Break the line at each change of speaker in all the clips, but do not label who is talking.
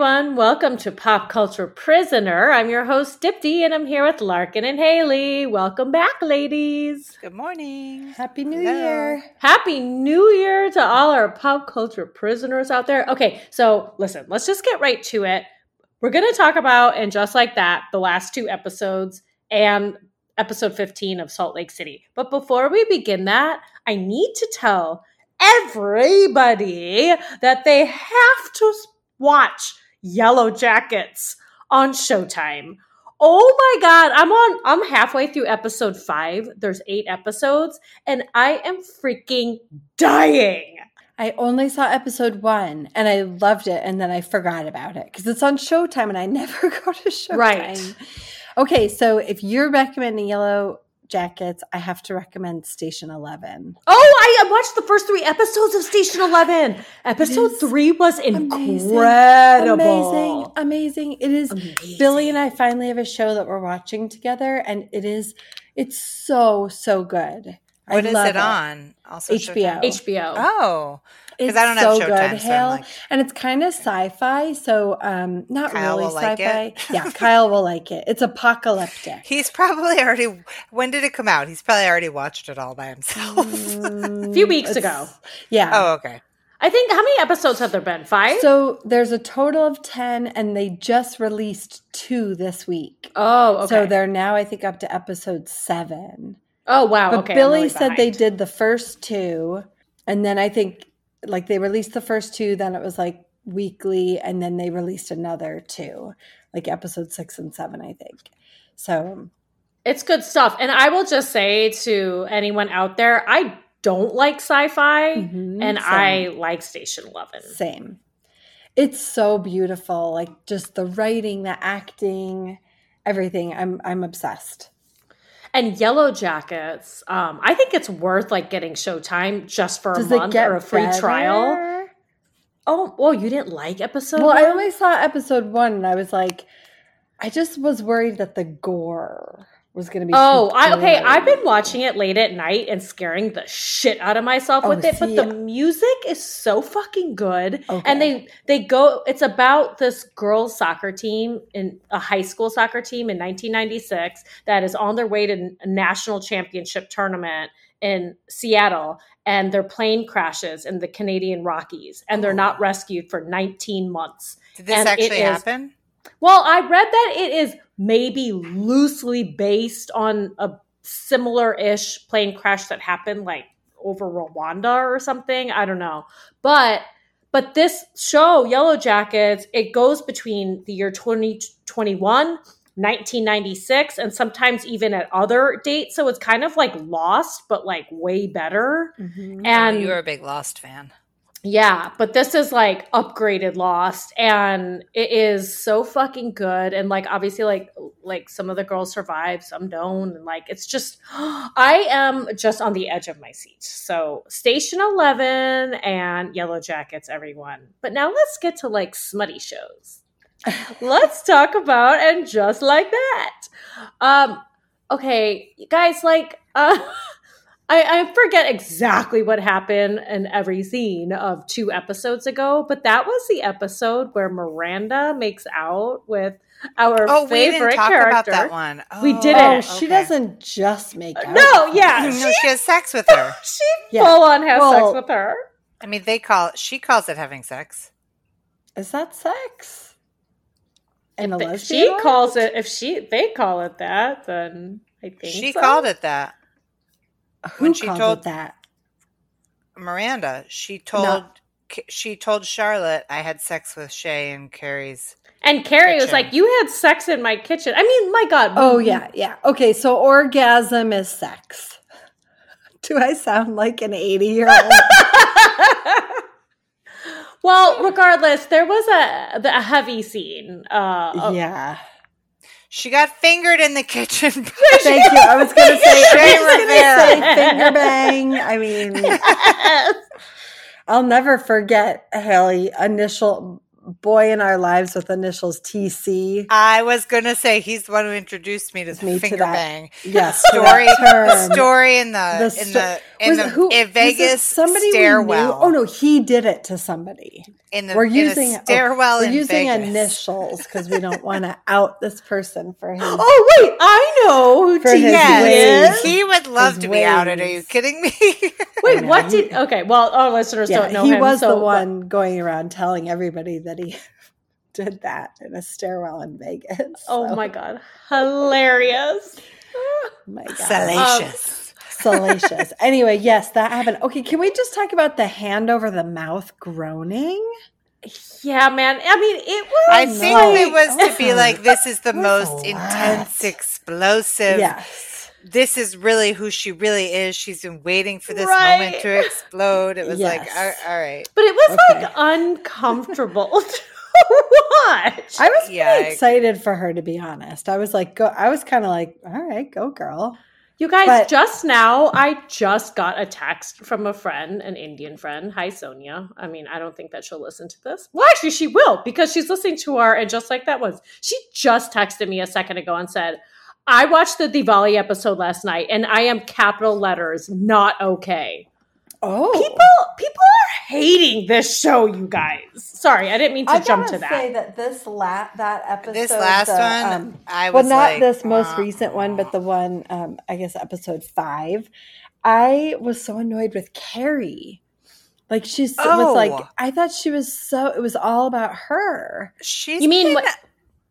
everyone. Welcome to Pop Culture Prisoner. I'm your host, Dipti, and I'm here with Larkin and Haley. Welcome back, ladies.
Good morning.
Happy New
Hello.
Year.
Happy New Year to all our pop culture prisoners out there. Okay, so listen, let's just get right to it. We're going to talk about, and just like that, the last two episodes and episode 15 of Salt Lake City. But before we begin that, I need to tell everybody that they have to watch Yellow Jackets on Showtime. Oh my god, I'm on I'm halfway through episode 5. There's 8 episodes and I am freaking dying.
I only saw episode one and I loved it, and then I forgot about it because it's on Showtime and I never go to Showtime.
Right.
Okay, so if you're recommending Yellow Jackets, I have to recommend Station 11.
Oh, I watched the first 3 episodes of Station 11. Episode 3 was incredible.
Amazing, amazing. It is.
Amazing.
Billy and I finally have a show that we're watching together, and it is. It's so so good.
What
I
is
love
it on? Also
HBO.
HBO.
Oh,
It's
I don't have
so
Showtime,
good,
so I'm
Hale.
like-
and it's kind of sci-fi, so um, not
Kyle
really sci-fi.
it.
yeah, Kyle will like it. It's apocalyptic.
he's probably already. When did it come out? He's probably already watched it all by himself.
a
few weeks ago.
Yeah.
oh, okay.
I think how many episodes have there been? 5?
So there's a total of ten, and they just released two this week.
oh, okay.
So they're now, I think, up to episode seven.
oh, wow.
But
okay. I'm
Billy
really
said they did the first two, and then I think like they released the first two, then it was like weekly, and then they released another two, like episode six and seven, I think. So
It's good stuff. And I will just say to anyone out there, I don't like sci-fi
mhm,
and
same.
I like Station 11.
Same. It's so beautiful, like just the writing, the acting, everything. I'm I'm obsessed.
And Yellow Jackets, um, I think it's worth like getting Showtime just for a month or a free
better?
trial. Oh, well, you didn't like episode
Well, I only saw episode one, and I was like, I just was worried that the gore was going to be.
Oh, I, okay. I've been watching it late at night and scaring the shit out of myself
Oh,
with it, but the uh, music is so fucking good.
Okay.
And they they go. It's about this girls' soccer team in a high school soccer team in 1996 that is on their way to a national championship tournament in Seattle, and their plane crashes in the Canadian Rockies, and they're not
Oh.
rescued for 19 months.
Did this
And it
actually
is-
happen?
Well, I read that it is maybe loosely based on a similar ish plane crash that happened like over Rwanda or something. I don't know. But but this show, Yellow Jackets, it goes between the year 2021, 1996, and sometimes even at other dates. So it's kind of like lost, but like way better.
Mhm.
And
oh, you're a big Lost fan.
Yeah, but this is like upgraded Lost and it is so fucking good and like obviously like like some of the girls survive, some don't and like it's just I am just on the edge of my seat. So, Station 11 and Yellow Jackets everyone. But now let's get to like smutty shows. let's talk about and just like that. Um okay, guys like uh I, I forget exactly what happened in every scene of two episodes ago, but that was the episode where Miranda makes out with our
Oh, we
favorite
didn't talk
character.
about that one.
We
Oh,
didn't.
Oh, she
okay.
doesn't just make out.
No, yeah,
them.
No, she has sex with her.
She
Yeah.
full on has
Well-
sex with her.
I mean, they call she calls it having sex.
Is that sex? In a
If
lesbian
she calls it if she they call it that, then I think
She
so.
called it that.
Who
when she
called
told-
it that?
Miranda. She told she told Charlotte I had sex with Che and Carrie's.
And Carrie was like, "You had sex in my kitchen." I mean, my God.
Oh yeah, yeah. Okay, so orgasm is sex. Do I sound like an eighty-year-old?
well, regardless, there was a a heavy scene. Uh, of-
yeah.
She got fingered in the kitchen.
Thank you. I was going to say, I
Che
was gonna
Rivera.
say finger bang. I mean, I'll never forget Haley initial boy in our lives with initials TC.
I was gonna say he's the one who introduced me to
Me to
finger
that.
bang.
Yes,
Story, the story in the,
The
in the in the
who-
in Vegas
somebody we knew?
stairwell.
Oh no, he did it to somebody.
in the
we're
in
using
a stairwell
oh, we're
in
using
Vegas.
initials because we don't want to out this person for him.
Oh wait, I know who
For
TC
his
Yes,
is.
he would love
His
to be outed. Are you kidding me?
Wait, what did? Okay, well, our listeners
yeah,
don't know
he
him.
was
so
the one going around telling everybody that he did that in a stairwell in Vegas.
Oh
So,
my god, hilarious!
my god,
Salacious.
salacious. anyway, yes, that happened. Okay, can we just talk about the hand over the mouth groaning?
Yeah, man. I mean, it was.
I think
like-
it was to be
oh,
like this is the
that's
most intense, explosive.
Yes.
This is really who she really is. She's been waiting for this
Right.
moment to explode. It was like, all, all right.
but it was
Okay.
like uncomfortable to watch.
I was pretty
Yeah, I-
excited for her to be honest. I was like, go. I was kind of like, all right, go girl.
You guys,
But-
just now, I just got a text from a friend, an Indian friend. Hi, Sonia. I mean, I don't think that she'll listen to this. Well, actually, she will because she's listening to our and just like that was. She just texted me a second ago and said, "I watched the Diwali episode last night, and I am capital letters not okay."
Oh,
People, people are hating this show. You guys. Sorry, I didn't mean to
I
jump
gotta
to that.
say that this la- that episode,
This last
the,
one,
um,
I
well,
was
not
like,
this most
uh,
recent one, but the one, um, I guess, episode five. I was so annoyed with Carrie. Like she's was like,
Oh.
I thought she was so. It was all about her.
She's
You mean
been-
what-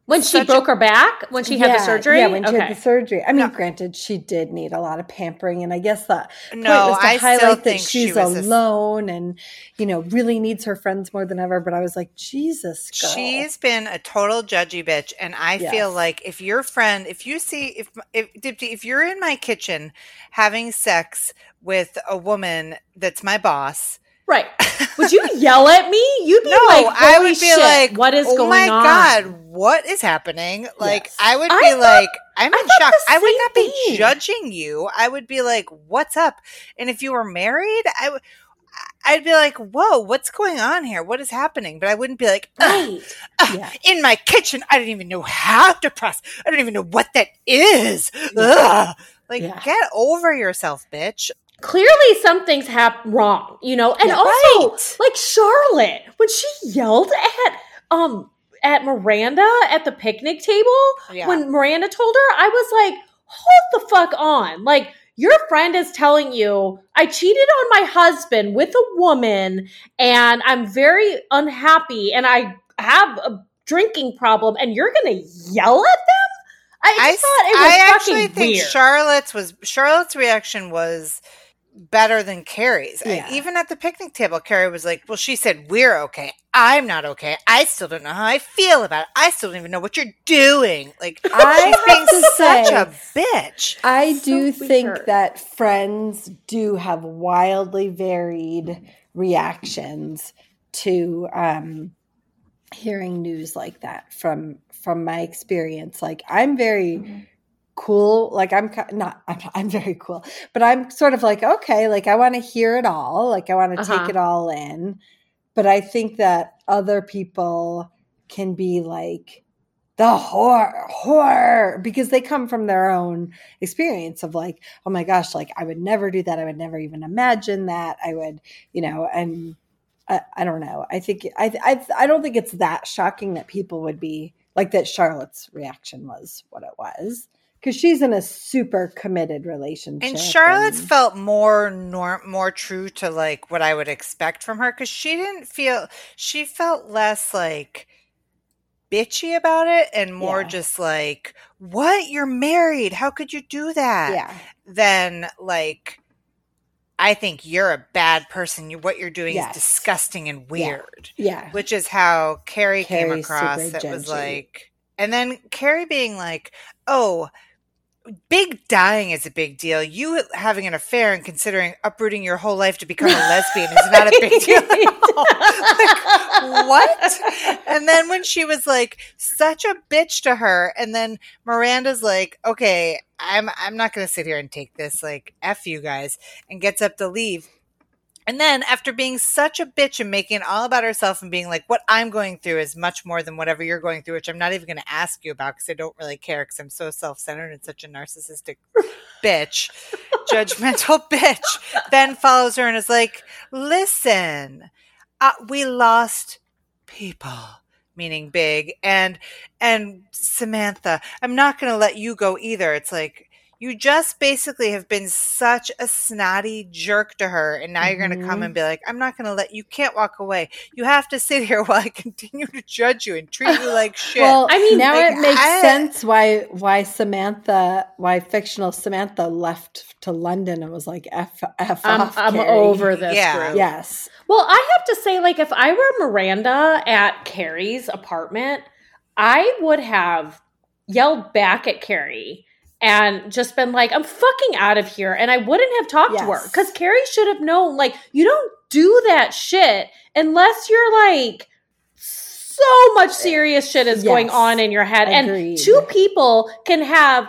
when she
such a-
broke her back, when she had the surgery.
Yeah, when she
okay.
had the surgery. I mean,
No.
granted, she did need a lot of pampering, and I guess the point
no,
was to
I
highlight that
think she
she's
a-
alone and you know really needs her friends more than ever. But I was like, Jesus, girl.
She's been a total judgy bitch, and I feel like if your friend, if you see, if if if you're in my kitchen having sex with a woman that's my boss,
Right. Would you yell at me? You'd be
no,
like,
I
"Holy
would be
shit,
like,
what is
oh
going
my
on?
My God, what is happening? Like,
Yes.
I would
I
be
thought-
like, I'm in shock. I would not be
thing.
judging you. I would be like, what's up? And if you were married, I would. I'd be like, "Whoa, what's going on here? What is happening?" But I wouldn't be like,
Right.
ugh,
Yeah.
in my kitchen. I don't even know how to press. I don't even know what that is. Ugh. Like,
Yeah.
get over yourself, bitch.
Clearly, something's hap- wrong, you know. And
Yeah.
also,
Right.
like Charlotte, when she yelled at um at Miranda at the picnic table,
Yeah.
when Miranda told her, I was like, "Hold the fuck on!" Like your friend is telling you, "I cheated on my husband with a woman, and I'm very unhappy, and I have a drinking problem, and you're gonna yell at them." I,
I,
thought it was
I
fucking
actually think
weird.
Charlotte's was Charlotte's reaction was better than Carrie's. I- even at the picnic table, Carrie was like, "Well, she said we're okay. I'm not okay. I still don't know how I feel about it. I still don't even know what you're doing." Like
I
she's being such
say-
a bitch.
I
So
do think that friends do have wildly varied reactions to um, hearing news like that from from my experience. Like I'm very
Mm-hmm.
Cool. Like I'm not. I'm, I'm very cool, but I'm sort of like okay. Like I want to hear it all. Like I want to
Uh-huh.
take it all in. But I think that other people can be like the horror horror because they come from their own experience of like oh my gosh like i would never do that i would never even imagine that i would you know and i, I don't know i think I, I i don't think it's that shocking that people would be like that charlotte's reaction was what it was because she's in a super committed relationship
And Charlotte's
and-
felt more norm, more true to like what I would expect from her because she didn't feel she felt less like bitchy about it and more
Yeah.
just like what you're married how could you do that
yeah
than like I think you're a bad person. You, what you're doing
Yes.
is disgusting and weird,
yeah
which is how Carrie came across. It was like, and then Carrie being like, "Oh, big dying is a big deal. You having an affair and considering uprooting your whole life to become a lesbian is not a big deal." at all." Like, what? And then when she was like such a bitch to her, and then Miranda's like, "Okay, I'm I'm not going to sit here and take this. Like, f you guys," and gets up to leave. And then after being such a bitch and making it all about herself and being like, what I'm going through is much more than whatever you're going through, which I'm not even going to ask you about because I don't really care because I'm so self centered and such a narcissistic bitch, judgmental bitch, then follows her and is like, listen, uh, we lost people meaning big and and samantha i'm not going to let you go either. It's like you just basically have been such a snotty jerk to her and now you're going to come
Mhm.
and be like i'm not going to let you can't walk away you have to sit here while i continue to judge you and treat you like shit
Well,
I mean,
now
like,
it makes
I-
sense why why Samantha, why fictional Samantha left to London and was like, "F, f
I'm,
off,
I'm
Carrie."
over this
Yeah.
group.
Yes,
Well, I have to say, like, if I were Miranda at Carrie's apartment, I would have yelled back at Carrie and just been like, I'm fucking out of here. And I wouldn't have talked to her because Carrie should have known, like, you don't do that shit unless you're like, so much serious shit is going on in your head.
Agreed.
And two people can have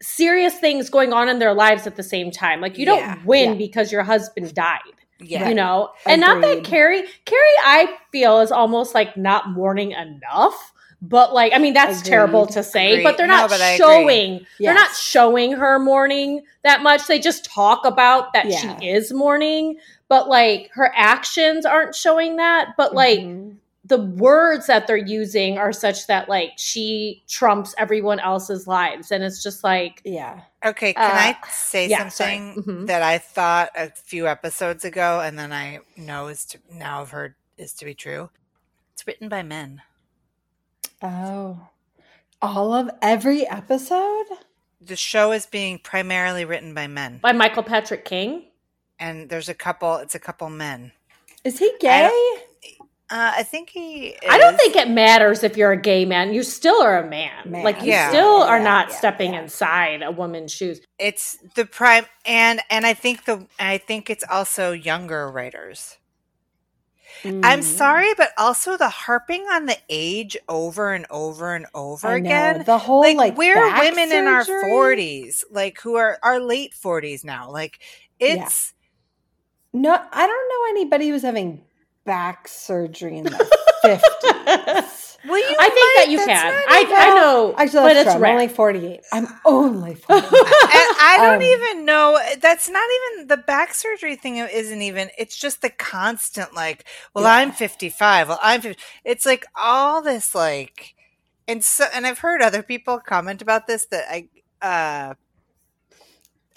serious things going on in their lives at the same time. Like, you don't
Yeah.
win
Yeah.
because your husband died
yeah
you know and not that carrie carrie i feel is almost like not mourning enough but like i mean that's
Agreed.
terrible to say
Agreed.
but they're
No,
not
but I agree.
showing they're not showing her mourning that much they just talk about that
Yeah.
she is mourning but like her actions aren't showing that but like
Mhm.
the words that they're using are such that like she trumps everyone else's lives and it's just like
yeah,
Okay, can
Uh,
I say
yeah, sorry.
something
Mhm.
that I thought a few episodes ago, and then I know is to now have heard is to be true? It's written by men.
Oh, all of every episode.
The show is being primarily written by men,
by michael patrick king
and there's a couple. It's a couple men.
Is he
I
gay?
Uh, I think he.
I don't think it matters if you're a gay man. You still are a man.
Man.
Like you
Yeah.
still are
Yeah,
not
yeah,
stepping
yeah.
inside a woman's shoes.
it's the prime, and and I think the I think it's also younger writers. I'm
Mm.
sorry, but also the harping on the age over and over and over again.
The whole
like,
like,
we're women in our 40s like who are our late 40s now like it's
No, I don't know anybody who's having back surgery in the fifties.
Well you
I think that you can.
not
I,
even-
I know,
Actually,
but
that's
it's
true. I'm
rare.
only forty-eight. I'm only forty-eight.
and I don't
Um,
even know. That's not even the back surgery thing. Isn't even. It's just the constant like. Well,
Yeah.
I'm 55. Well, I'm. 50. It's like all this like, and so and I've heard other people comment about this that I. uh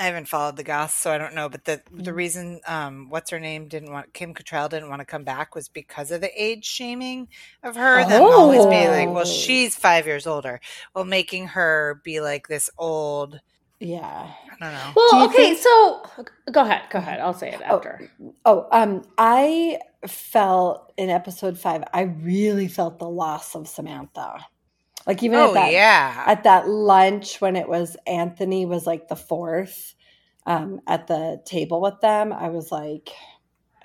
I haven't followed the goss, so I don't know. But the the
Mhm.
reason, um, what's her name didn't want Kim Cattrall didn't want to come back was because of the age shaming of her. Them always being like,
Oh.
"Well, she's five years older," well, making her be like this old.
yeah.
I don't know.
Well,
you
okay,
think-
so go ahead, go ahead. I'll say it
Oh,
after.
Oh, um, I felt in episode five, I really felt the loss of Samantha. Like even
oh
at that
yeah,
at that lunch when it was Anthony was like the fourth um, at the table with them, I was like,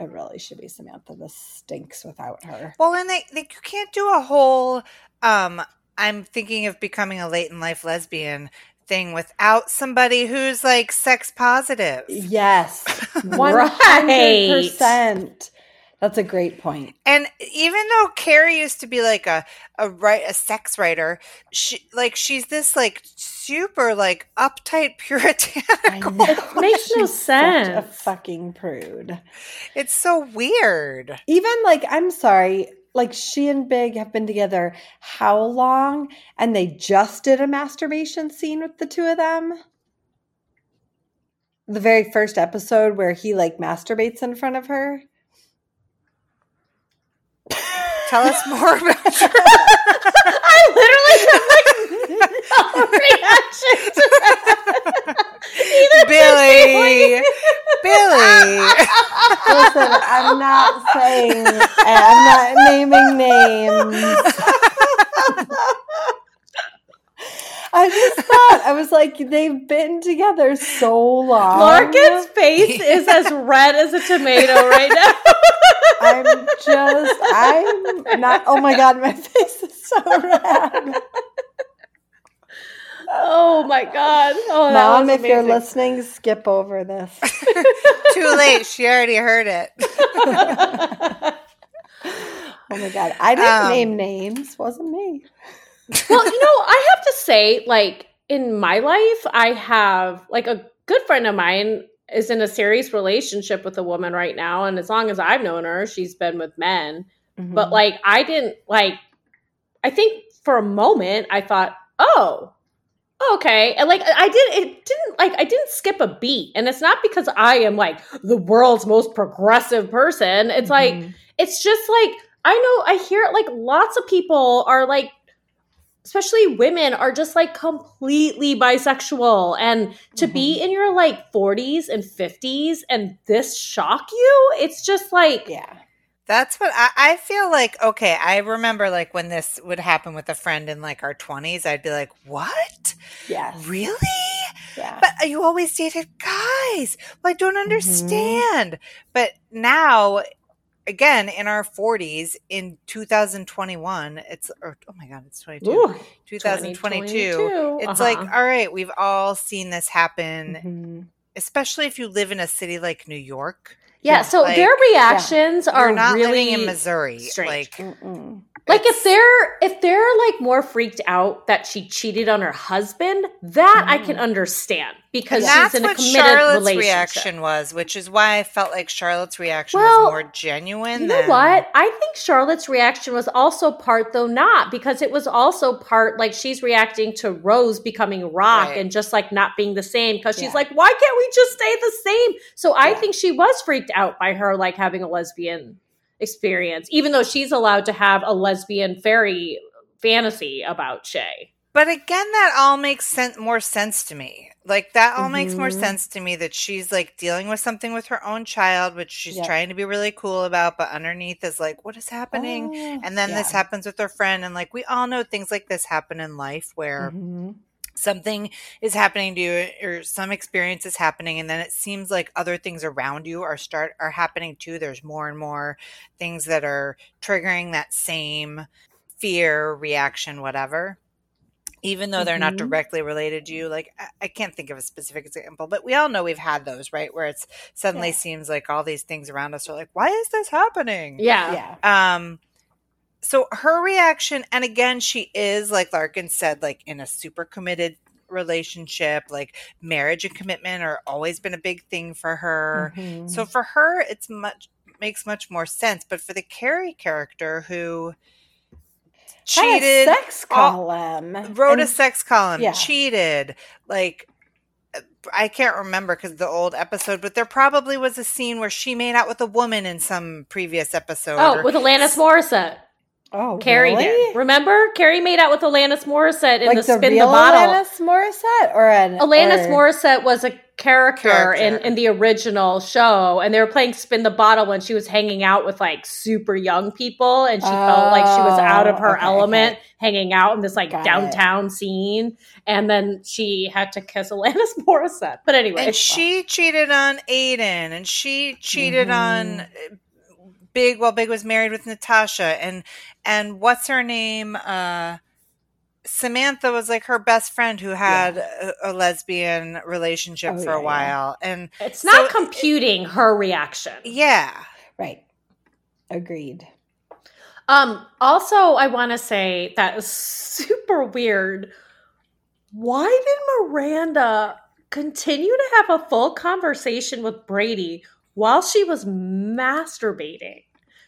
it really should be Samantha. This stinks without her.
well, and they, they you can't do a whole. um I'm thinking of becoming a late in life lesbian thing without somebody who's like sex positive.
Yes, one
Right.
Hundred percent. That's a great point.
And even though Carrie used to be like a a right a sex writer, she like she's this like super like uptight puritan.
I
puritanical.
know.
It makes no
sense. such a fucking prude.
It's so weird.
even like i'm sorry like she and big have been together how long and they just did a masturbation scene with the two of them the very first episode where he like masturbates in front of her
Tell us more about your
I literally have like no reaction to that. Either
Billy. Billy.
listen i'm not saying i'm not naming names i just thought i was like they've been together so long
Larkin's face is as red as a tomato right now.
I'm just, I'm not, oh my God, my face is so red.
oh my god! Oh, that
Mom,
was
if you're listening, skip over this.
Too late. She already heard it.
Oh my god, I didn't
Um,
name names. Wasn't me.
Well, you know, I have to say, like in my life, I have like a good friend of mine is in a serious relationship with a woman right now, and as long as I've known her, she's been with men.
Mm-hmm.
But like, I didn't like. I think for a moment I thought, oh, okay, and like I did. It didn't like I didn't skip a beat, and it's not because I am like the world's most progressive person. It's like
Mhm.
it's just like I know I hear it like lots of people are like especially women are just like completely bisexual and to be mm-hmm. in your like 40s and 50s and this shock you it's just like
yeah,
That's what I, I feel like. Okay, I remember like when this would happen with a friend in like our 20s, I'd be like, what?
Yeah.
Really?
yeah.
But you always dated guys. Well, I don't mm-hmm. understand. But now, again, in our 40s, in 2021, it's, or, oh my God, it's 22.
ooh,
2022.
2022,
It's
uh-huh.
like, all right, we've all seen this happen,
Mhm.
especially if you live in a city like New York.
yeah,
yeah,
so
like,
their reactions are
You're not
really
living in Missouri.
strange.
Like,
Mm-mm.
Like if they're if they're like more freaked out that she cheated on her husband that i can
Mhm.
understand because she's in a
what
committed
Charlotte's
relationship
reaction was, which is why I felt like Charlotte's reaction
Well,
was more genuine.
You know
than,
what? I think Charlotte's reaction was also part, though not, because it was also part like she's reacting to Rose becoming rock
Right.
and just like not being the same because she's
Yeah.
like, why can't we just stay the same? So I think she was freaked out by her like having a lesbian experience, even though she's allowed to have a lesbian fairy fantasy about Che.
But again, that all makes sen- more sense to me. Like that all makes more
Mhm.
sense to me that she's like dealing with something with her own child, which she's
Yeah.
trying to be really cool about, but underneath is like, what is happening?
Oh,
And then this happens with her friend, and like we all know things like this happen in life where
Mhm.
Something is happening to you or some experience is happening and then it seems like other things around you are start are happening too there's more and more things that are triggering that same fear reaction whatever even though they're not
Mhm.
directly related to you like I, I can't think of a specific example but we all know we've had those right where it's suddenly
Yeah.
seems like all these things around us are like why is this happening
Yeah.
Yeah.
um so her reaction and again she is like larkin said like in a super committed relationship like marriage and commitment are always been a big thing for her
Mhm.
so for her it's much makes much more sense but for the carrie character who cheated
sex
all-
column.
wrote a sex column
yeah.
cheated like I can't remember because the old episode, but there probably was a scene where she made out with a woman in some previous episode.
Oh,
or-
with Alanis Morissette.
Oh,
Carrie
really?
did. Remember? Carrie made out with Alanis Morissette in
like
the
the,
Spin
real
the Bottle.
Alanis Morissette or an
Alanis
or-
Morissette was a character, in,
Character.
in the original show, and they were playing Spin the Bottle when she was hanging out with like super young people, and she felt like she was out of
Oh,
her
okay,
element,
okay.
hanging out in this like
Got it.
downtown scene, and then she had to kiss Alanis Morissette. But anyway,
and she cheated on Aidan, and she cheated on
Mhm.
uh, Big while Big was married with Natasha, and and what's her name? Uh, Samantha was like her best friend who had a, a lesbian relationship
Oh,
for
yeah,
a
yeah.
while, and
it's
so
not
it-
computing her reaction.
yeah,
Right. Agreed.
Um, also, I want to say that is super weird. Why did Miranda continue to have a full conversation with Brady while she was masturbating?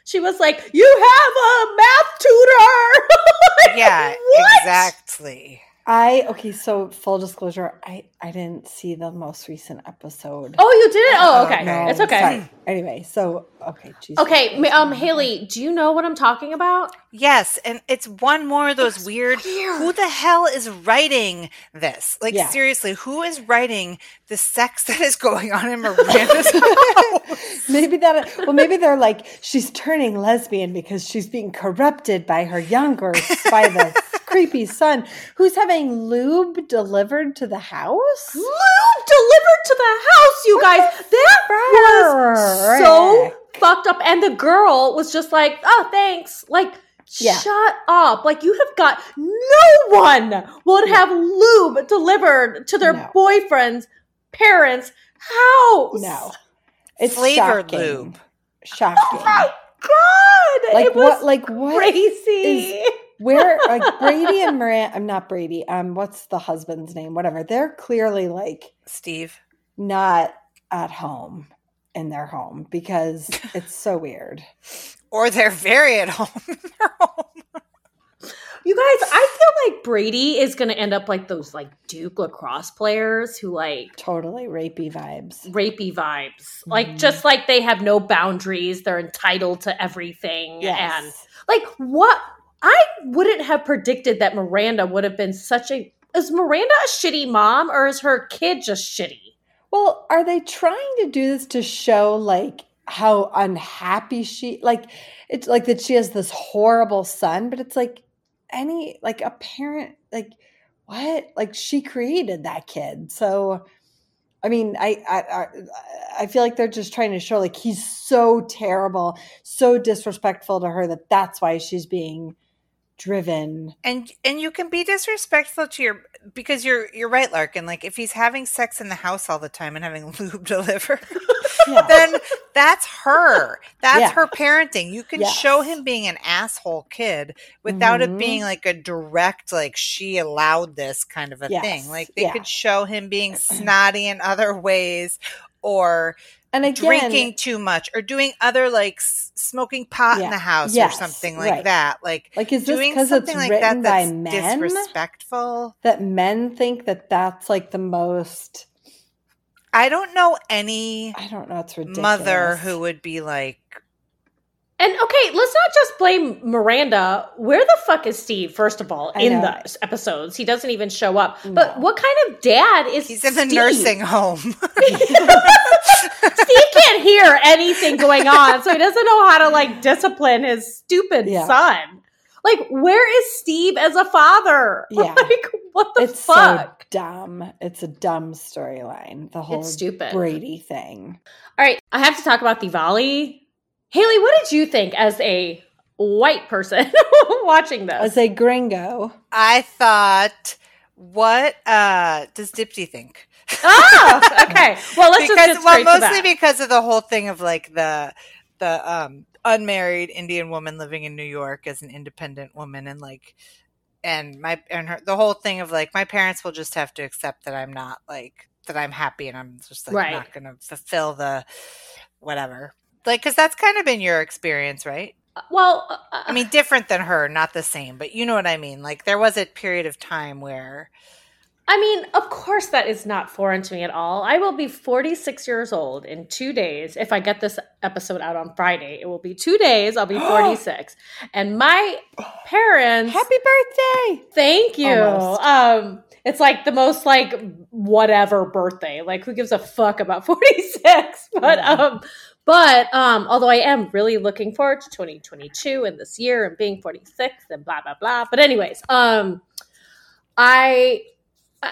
She was like, You have a math tutor. Like,
yeah,
what?
exactly.
I okay, so full disclosure, I I didn't see the most recent episode.
Oh, you did? Oh,
Oh,
okay.
no,
it's okay.
sorry. Anyway, so okay, Jesus.
Okay, ma- um, Haley, do you know what I'm talking about?
Yes, and it's one more of those weird,
weird.
Who the hell is writing this? Like
Yeah.
seriously, who is writing the sex that is going on in Miranda's house?
Maybe that well, maybe they're like she's turning lesbian because she's being corrupted by her younger by the creepy son who's having lube delivered to the house.
Lube delivered to the house, you guys. That was so fucked up. And the girl was just like, oh, thanks. Like,
Yeah.
Shut up. Like you have got no one would have lube delivered to their
No.
boyfriend's parents' house.
No. It's
Flavored
shocking.
lube.
Shocking.
Oh my god.
like
it was
what like what
crazy.
Where like Brady and Miranda I'm not Brady. Um what's the husband's name? Whatever. They're clearly like
Steve.
not at home in their home because it's so weird.
Or they're very at home. in their home.
You guys, I feel like Brady is going to end up like those like Duke lacrosse players who like
Totally rapey vibes.
rapey vibes. Like
Mhm.
just like they have no boundaries, they're entitled to everything
yes.
and like what I wouldn't have predicted that Miranda would have been such a is Miranda a shitty mom or is her kid just shitty?
Well, are they trying to do this to show like how unhappy she like it's like that she has this horrible son, but it's like any like a parent like what? Like she created that kid. So I mean, I, I I I feel like they're just trying to show like he's so terrible, so disrespectful to her that that's why she's being driven.
And and you can be disrespectful to your because you're you're right, Larkin. Like if he's having sex in the house all the time and having lube delivered,
Yeah.
then that's her. That's
Yeah.
her parenting. You can
Yes.
show him being an asshole kid without
Mhm.
it being like a direct, like she allowed this kind of a
Yes.
thing. Like they
Yeah.
could show him being snotty in other ways or
and again,
drinking too much or doing other like s- smoking pot in the house
Yes,
or something like
right.
that. Like
like is this
doing
because it's
something like
written
that
by
that's
men?
disrespectful.
that men think that that's like the most
I don't know any
i don't know it's ridiculous
mother who would be like,
And okay, let's not just blame Miranda. Where the fuck is Steve? First of all,
I
in
know.
the episodes, he doesn't even show up. But what kind of dad is
he's in the
Steve?
nursing home.
Steve can't hear anything going on, so he doesn't know how to like discipline his stupid
Yeah.
son. Like, where is Steve as a father?
Yeah.
Like, what the
it's so
fuck?
dumb it's a dumb storyline the whole
It's stupid.
brady thing
All right, I have to talk about the Diwali. Haley, what did you think as a white person watching this?
as a gringo
I thought, what uh, does Dipti think?
oh, okay. Well, let's just
because
get
well,
straight to
mostly
that.
because of the whole thing of like the the um unmarried Indian woman living in New York as an independent woman and like and my and her the whole thing of like my parents will just have to accept that I'm not like that I'm happy and I'm just like
Right.
not gonna fulfill the whatever like because that's kind of been your experience right
well, uh,
I mean different than her not the same but you know what I mean like there was a period of time where
I mean, of course, that is not foreign to me at all. I will be 46 years old in two days. If I get this episode out on Friday, it will be two days. I'll be 46. and my parents.
happy birthday
Thank you.
Almost.
Um, it's like the most like whatever birthday. Like who gives a fuck about 46? But
Yeah.
um but um although I am really looking forward to 2022 and this year and being 46 and blah blah blah. But anyways, um I uh,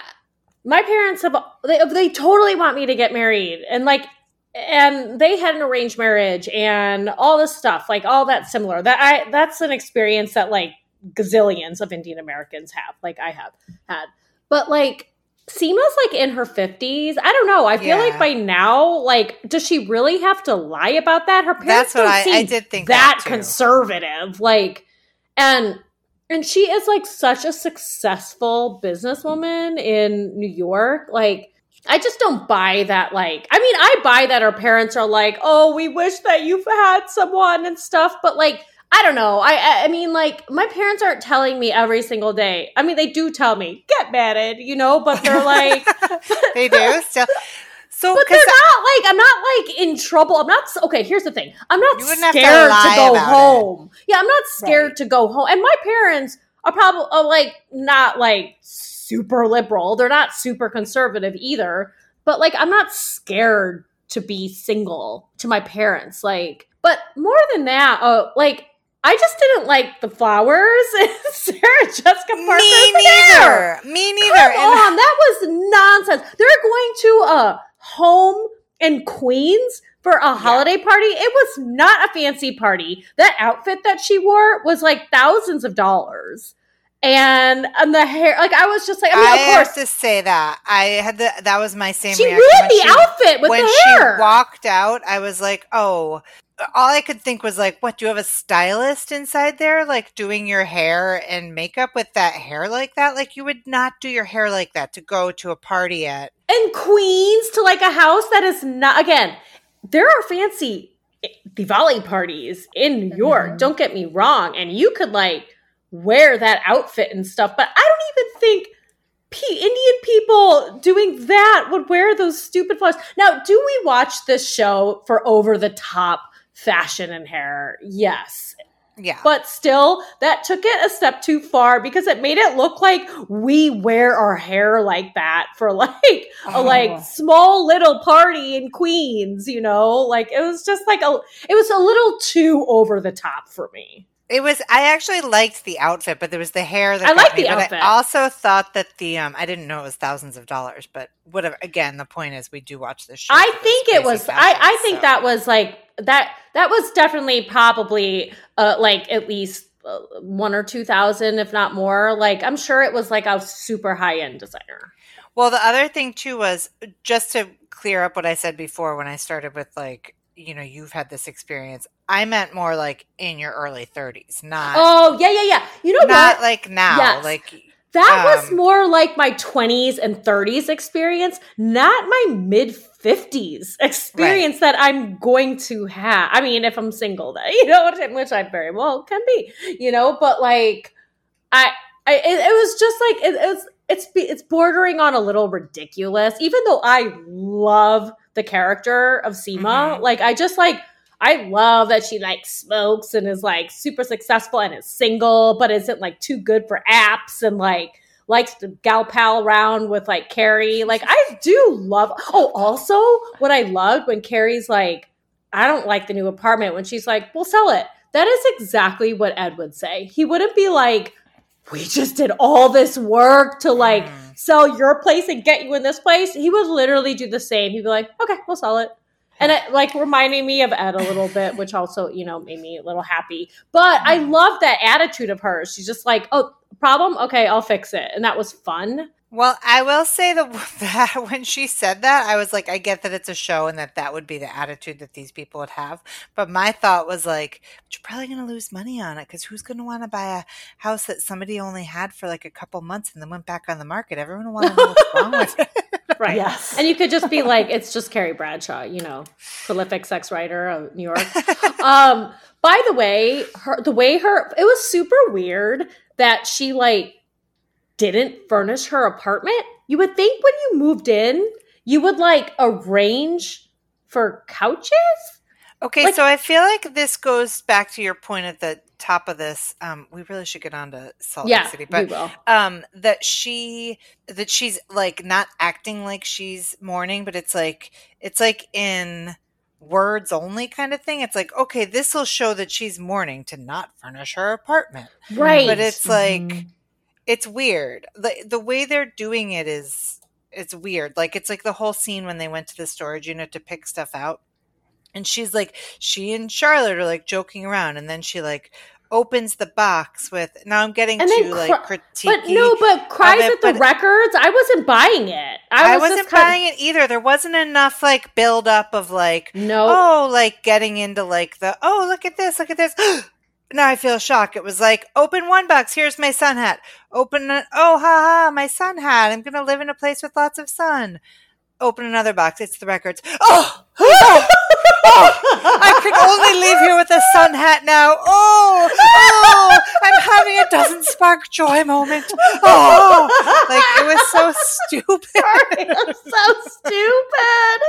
my parents have they, they totally want me to get married and like and they had an arranged marriage and all this stuff like all that similar that i that's an experience that like gazillions of indian americans have like i have had but like Seema's like in her 50s. I don't know. I feel
Yeah.
like by now, like, does she really have to lie about that? Her parents
that's
don't
I,
seem
I did think
that
that,
conservative like and and she is like such a successful businesswoman in new york like i just don't buy that like i mean i buy that her parents are like oh we wish that you've had someone and stuff but like i don't know i i I mean like my parents aren't telling me every single day i mean they do tell me get married you know but they're like
they do still so
but they're not like I'm not like in trouble. I'm not okay. Here's the thing. I'm not
You to
scared to, go
about it.
home. Yeah, I'm not scared
Right.
to go home. And my parents are probably are like not like super liberal. They're not super conservative either. But like I'm not scared to be single to my parents. Like, but more than that, uh, like. I just didn't like the flowers Sarah Jessica Parker's
me neither me neither
Come
and
on, that was nonsense. They're going to a home in Queens for a holiday party. It was not a fancy party. That outfit that she wore was like thousands of dollars. And and the hair, like I was just like, I mean,
I
of course,
have to say that I had the that was my same.
she
reaction
ruined
when
the
she-
outfit with
when
the
she walked out, I was like, oh. All I could think was like, what? Do you have a stylist inside there, like doing your hair and makeup with that hair like that? Like you would not do your hair like that to go to a party at.
and Queens to like a house that is not again. There are fancy Diwali parties in New York.
Mhm.
Don't get me wrong, and you could like wear that outfit and stuff. But I don't even think P- Indian people doing that would wear those stupid flowers. Now, do we watch this show for over the top fashion and hair? Yes,
Yeah,
but still that took it a step too far because it made it look like we wear our hair like that for like a
Oh.
like small little party in queens you know like it was just like a it was a little too over the top for me
it was. I actually liked the outfit, but there was the hair that
I like the outfit.
I also thought that the um, I didn't know it was thousands of dollars, but whatever. Again, the point is, we do watch this show.
i think it was i i think
so.
that was like that that was definitely probably uh like at least uh, one or two thousand if not more like i'm sure it was like a super high end designer
Well, the other thing too was just to clear up what I said before when I started with like, you know, you've had this experience. I meant more like in your early 30s, not
oh yeah yeah yeah you know
not
what
like now.
Yes.
Like
That was
Um,
more like my 20s and 30s experience, not my mid 50s experience that I'm going to have. I mean, if I'm single, that you know, which, I very well can be, you know, but like, I, I it, it was just like it, it was. It's it's bordering on a little ridiculous, even though I love the character of Seema.
Mhm.
Like, I just like I love that she like smokes and is like super successful and is single, but isn't like too good for apps and like likes to gal pal around with like Carrie. Like I do love. Oh, also what I loved when Carrie's like, I don't like the new apartment. When she's like, we'll sell it. That is exactly what Ed would say. He wouldn't be like, we just did all this work to like
Mm.
sell your place and get you in this place. He would literally do the same. He'd be like, okay, we'll sell it. And it like reminding me of Ed a little bit, which also, you know, made me a little happy. But I love that attitude of hers. She's just like, oh, problem? Okay, I'll fix it. And that was fun.
Well, I will say that, that when she said that, I was like, I get that it's a show and that that would be the attitude that these people would have. But my thought was like, but you're probably going to lose money on it because who's going to want to buy a house that somebody only had for like a couple months and then went back on the market? Everyone will want to know what's wrong with it.
Right.
Yes.
And you could just be like, it's just Carrie Bradshaw, you know, prolific sex writer of New York. um, by the way, her the way her it was super weird that she like didn't furnish her apartment. You would think when you moved in, you would like arrange for couches.
Okay,
Like-
so I feel like this goes back to your point at the top of this. Um, we really should get on to Salt
yeah,
Lake City, but um, that she that she's like not acting like she's mourning, but it's like it's like in words only kind of thing. It's like okay, this will show that she's mourning to not furnish her apartment,
Right.
but it's like
Mhm.
It's weird. the The way they're doing it is it's weird. Like it's like the whole scene when they went to the storage unit to pick stuff out. And she's like, she and Charlotte are like joking around, and then she like opens the box with. Now I'm getting
And
like critique.
but no, but cries
it,
at the records. I wasn't buying it. I, was kind
buying it either. There wasn't enough like build up of like,
No,
oh, like getting into like the oh, look at this, look at this. Now I feel shocked. It was like, open one box. Here's my sun hat. Open. A, oh, ha ha, my sun hat. I'm gonna live in a place with lots of sun. Open another box. It's the records. Oh, oh, I can only leave here with a sun hat now. Oh, oh, I'm having a doesn't spark joy moment. Oh, like it was so stupid.
Sorry, I'm so stupid.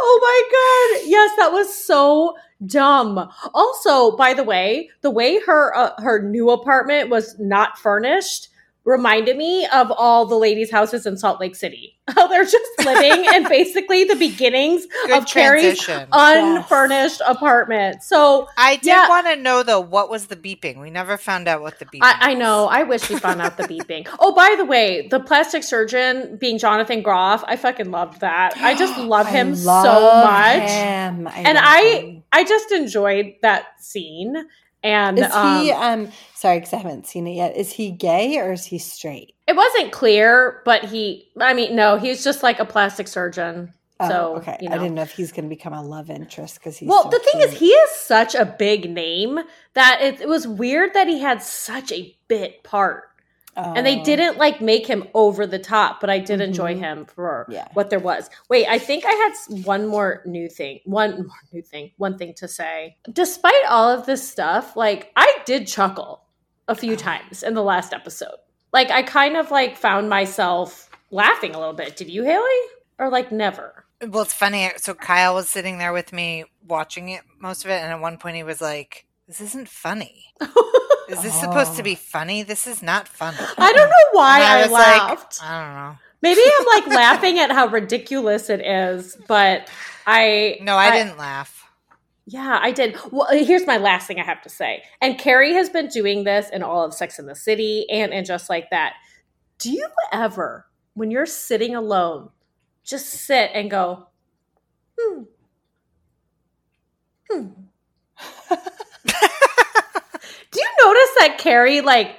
Oh my god. Yes, that was so dumb. Also, by the way, the way her uh, her new apartment was not furnished reminded me of all the ladies' houses in Salt Lake City. How they're just living in basically the beginnings
Good
of Carrie's
transition.
unfurnished apartment. So
I did
Yeah.
want to know though what was the beeping. We never found out what the beeping.
I, I know. I wish we found out the beeping. Oh, by the way, the plastic surgeon being Jonathan Groff, I fucking loved that. I just love
I
him so much.
him. I
And
love
I
him.
I just enjoyed that scene. And
is
um,
he um sorry because I haven't seen it yet. Is he gay or is he straight?
it wasn't clear, but he I mean, no, he's just like a plastic surgeon.
Oh,
So,
okay,
you
I didn't know if he's going to become a love interest because he's
well,
so
the thing is, he is such a big name that it, it was weird that he had such a bit part. and they
Oh.
didn't like make him over the top but i did enjoy
Mhm.
him for
Yeah.
what there was wait i think i had one more new thing one more new thing one thing to say despite all of this stuff like i did chuckle a few times in the last episode like i kind of like found myself laughing a little bit did you haley or like never
Well, it's funny. So Kyle was sitting there with me watching it most of it, and at one point he was like, "This isn't funny. Is this supposed to
Oh.
be funny? This is not funny."
i don't know why
And
i,
was
laughed
Like, I don't know.
maybe i'm like laughing at how ridiculous it is but i
No, I, didn't laugh.
Yeah, I did. Well, uh, here's my last thing I have to say. And Carrie has been doing this in all of Sex in the City and and just like that. Do you ever, when you're sitting alone, just sit and go, hmm, hmm? Do you notice that Carrie like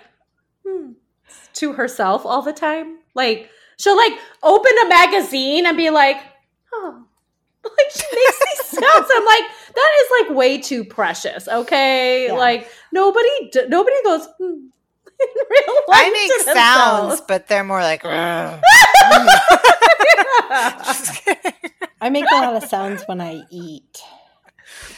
hmm, to herself all the time? Like she'll like open a magazine and be like, oh. Like she makes these sounds. I'm like, that is like way too precious. Okay,
Yeah.
like nobody, nobody goes. Hmm. in real life
I make sounds,
themselves.
but they're more like. "Ugh." Just.
I make a lot of sounds when I eat.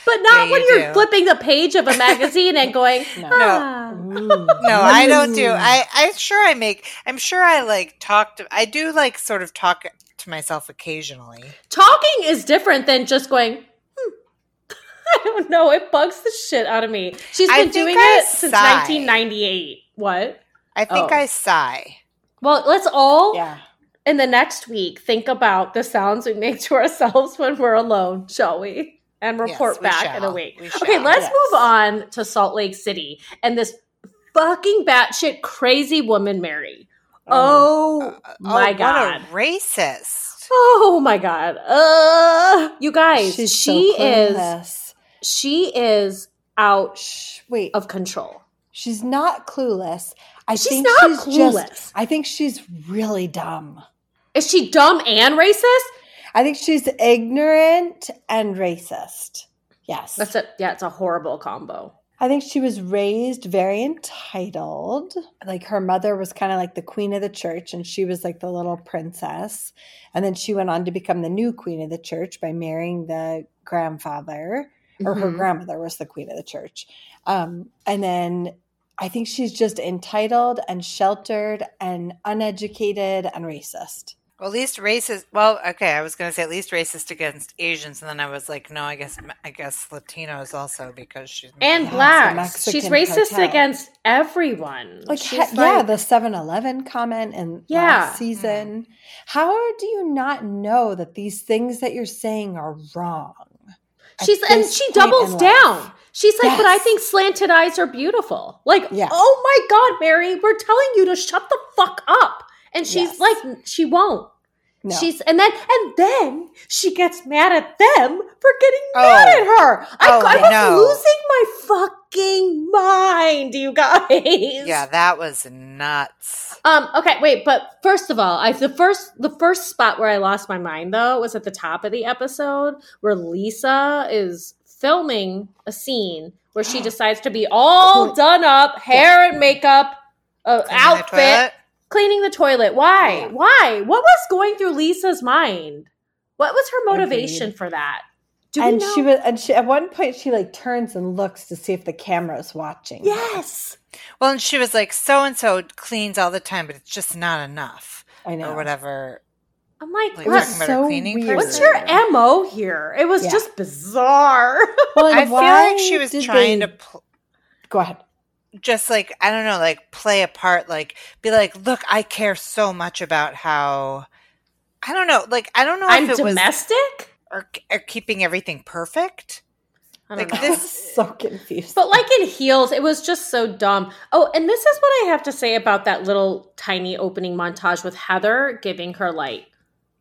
but not
Yeah,
when
you
you're
do.
flipping the page of a magazine and going.
No.
"Ah."
Ooh.
No, I don't do. I I'm sure I make. I'm sure I like talk to. I do like sort of talk to myself occasionally.
Talking is different than just going. I don't know. It bugs the shit out of me. She's been doing
I
it since 1998. What?
I think
Oh.
I sigh.
Well, let's all
Yeah.
in the next week think about the sounds we make to ourselves when we're alone, shall we? And report
we
back in a week.
We
Okay, let's
Yes.
move on to Salt Lake City and this fucking batshit crazy woman, Mary. Oh,
Uh,
my
oh,
God.
What a racist.
Oh my god. Uh you guys,
She's so
she is
clueless.
She is out
wait,
of control.
she's not clueless. I
She's
think
not
she's
clueless.
just. I think she's really dumb.
Is she dumb and racist?
I think she's ignorant and racist. Yes.
That's a yeah, it's a horrible combo.
I think she was raised very entitled. Like her mother was kind of like the queen of the church, and she was like the little princess. And then she went on to become the new queen of the church by marrying the grandfather, or her
Mhm.
grandmother was the queen of the church. Um, and then I think she's just entitled and sheltered and uneducated and racist.
Well, at least racist. Well, okay, I was going to say at least racist against Asians, and then I was like, no, I guess I guess Latinos also because she's
and
Yeah, it's a
blacks. She's racist
cartel.
against everyone.
Like,
She's
he- yeah, the 7 Eleven comment in
Yeah.
last season. How do you not know that these things that you're saying are wrong?
She's and she doubles down. She's like, but I think slanted eyes are beautiful. Like,
Yeah.
oh my god, Mary, we're telling you to shut the fuck up. And she's
Yes.
like, she won't.
No.
She's and then and then she gets mad at them for getting
Oh.
mad at her. I,
Oh,
I was losing my fucking mind, you guys.
yeah, that was nuts.
Um. Okay. Wait. But first of all, I the first the first spot where I lost my mind though was at the top of the episode where Lisa is filming a scene where she decides to be all done up, hair and makeup, uh,
the
outfit, cleaning the toilet. Why?
Yeah.
Why? What was going through Lisa's mind? What was her motivation
Agreed.
for that? Do
and
we know?
she was and she at one point she like turns and looks to see if the camera's watching.
yes.
Well, and she was like, so and so cleans all the time, but it's just not enough,
I know.
or whatever.
I'm like,
Like
It
what-
was
talking about
so
cleaning
weird.
what's your mo here? It was
Yeah.
just bizarre.
Well,
I feel like she was trying
they-
to. Pl-
go ahead.
just like I don't know, like play a part, like be like, look, I care so much about how I don't know, like I don't know
I'm
if it was
domestic.
Or, or keeping everything perfect.
I don't
Like
know.
this- is
so confused.
But like in heels, it was just so dumb. Oh, and this is what I have to say about that little tiny opening montage with Heather giving her like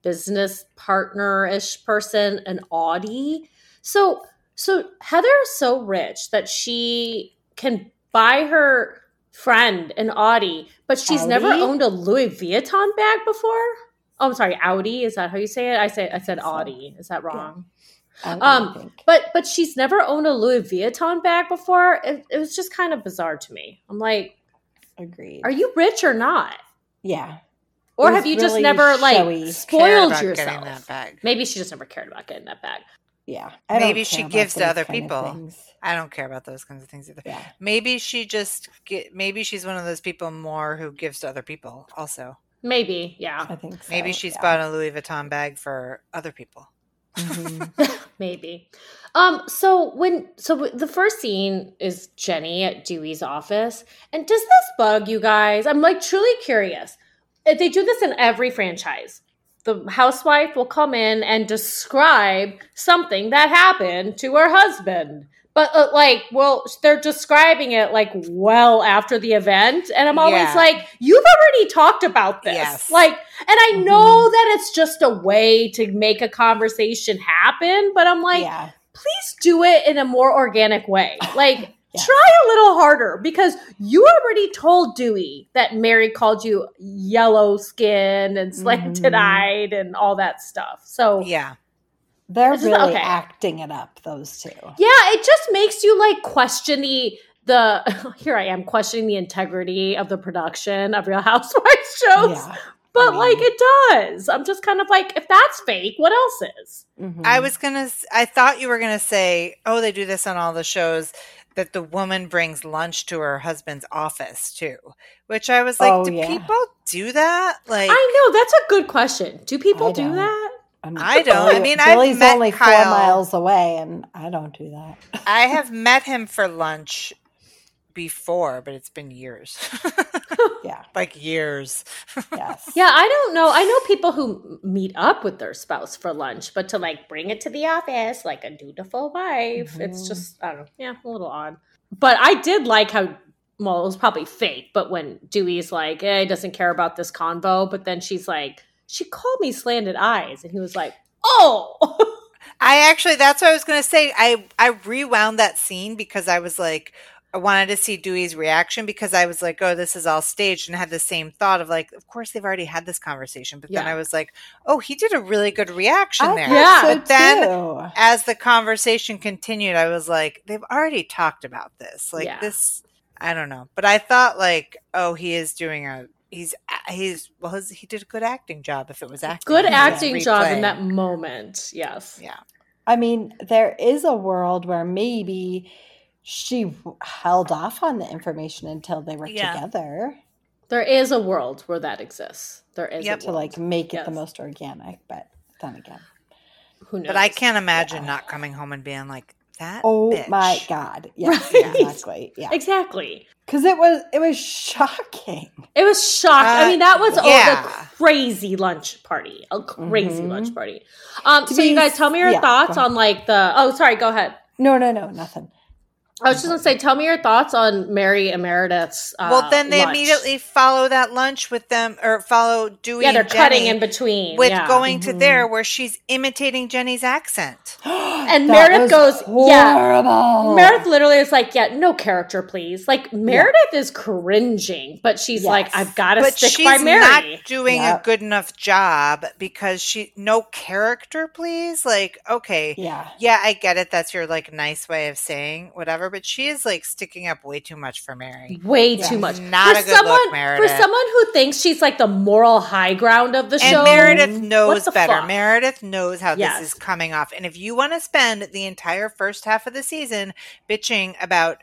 business partner ish person an Audi. So so Heather is so rich that she can buy her friend an Audi, but she's never owned a Louis Vuitton bag before. Oh, I'm sorry, Audi. Is that how you say it? I say I said Audi. Is that wrong?
I don't
um. But but she's never owned a Louis Vuitton bag before. It, it was just kind of bizarre to me. I'm like,
Agreed.
are you rich or not?
yeah.
Or have
was
you just never
showy.
like spoiled
about
yourself?
that bag.
Maybe she just never cared about getting that bag.
Yeah. I
Maybe she gives to other people. I don't care about those kinds of things either.
Yeah.
Maybe she just get. Maybe she's one of those people more who gives to other people. Also,
Maybe, yeah,
I think so.
maybe she's
yeah.
bought a Louis Vuitton bag for other people.
Mhm.
maybe. Um. So when so the first scene is Jenny at Dewey's office, and does this bug you guys? I'm like truly curious. If They do this in every franchise. The housewife will come in and describe something that happened to her husband. But uh, like, well, they're describing it like well after the event, and I'm always
Yeah.
like, "You've already talked about this."
Yes.
Like, and I
Mhm.
know that it's just a way to make a conversation happen, but I'm like,
yeah.
please do it in a more organic way. Like,
Yeah.
try a little harder because you already told Dewey that Mary called you yellow skin and slanted eyed and all that stuff. So, yeah.
Yeah,
They're
This is-
really
okay.
acting it up, those two.
Yeah, it just makes you like question the. The here I am questioning the integrity of the production of Real Housewives shows,
Yeah.
but
I
like it does. I'm just kind of like, if that's fake, what else is?
Mhm.
I was gonna. I thought you were gonna say, "Oh, they do this on all the shows." That the woman brings lunch to her husband's office too, which I was like,
Oh,
"Do
yeah.
people do that?" Like,
I know that's a good question. Do people
I
do
don't.
that?
I'm-
I don't. I
Billy-
mean, I've
Billy's
met
only
Kyle-
four miles away, and I don't do that.
I have met him for lunch before, but it's been years,
Yeah.
like years.
Yes.
Yeah, I don't know. I know people who meet up with their spouse for lunch, but to like bring it to the office like a dutiful wife, it's
Mhm.
just I don't know. Yeah, a little odd. But I did like how well it was probably fake, but when Dewey's like, eh, he doesn't care about this convo, but then she's like, she called me slanted eyes, and he was like, oh.
I actually, that's what I was going to say. I I rewound that scene because I was like, I wanted to see Dewey's reaction because I was like, oh, this is all staged, and had the same thought of like, of course they've already had this conversation, but then I was like, oh, he did a really good reaction
I
there.
Yeah.
so
But then
too.
as the conversation continued, I was like, they've already talked about this. Like
Yeah.
this, I don't know. But I thought like, oh, he is doing a. He's he's well. His, he did a good acting job. If it was acting,
Good
It was
acting job in that moment. Yes.
Yeah,
I mean, there is a world where maybe she held off on the information until they were
Yeah.
together
There is a world where that exists. There is
Yep.
a
to like make it the most organic. But then again,
Who knows?
but I can't imagine
Yeah.
not coming home and being like that.
oh
bitch.
my god, yes,
Right.
exactly, yeah,
Exactly.
Because it was it was shocking.
It was shocked. I
Uh,
mean, that was
yeah.
a, crazy lunch party. A crazy
Mhm.
lunch party. Um,
To
so you guys tell me your
yeah,
thoughts on like the. Oh, sorry. Go ahead.
No, no, no, nothing.
I was just gonna say, tell me your thoughts on Mary Emeritus. Uh,
well, then they
lunch.
immediately follow that lunch with them, or follow Dewey.
Yeah, they're
and
cutting in between.
with
yeah.
going to
Mhm.
there where she's imitating Jenny's accent.
and
Meredith goes, yeah. Meredith literally is like, yeah, no character, please. Like Meredith is cringing, but she's like, "I've got to
but
stick
she's
by Mary.
not doing
Yep.
a good enough job because she no character please like okay
yeah,
yeah i get it that's your like nice way of saying whatever but she is like sticking up way too much for mary
Way
Yeah.
too much.
Not
for
a good look,
someone, For someone who thinks she's like the moral high ground of the
and
show,
meredith knows better
fuck?
meredith knows how
Yes.
this is coming off and if you want to spend the entire first half of the season bitching about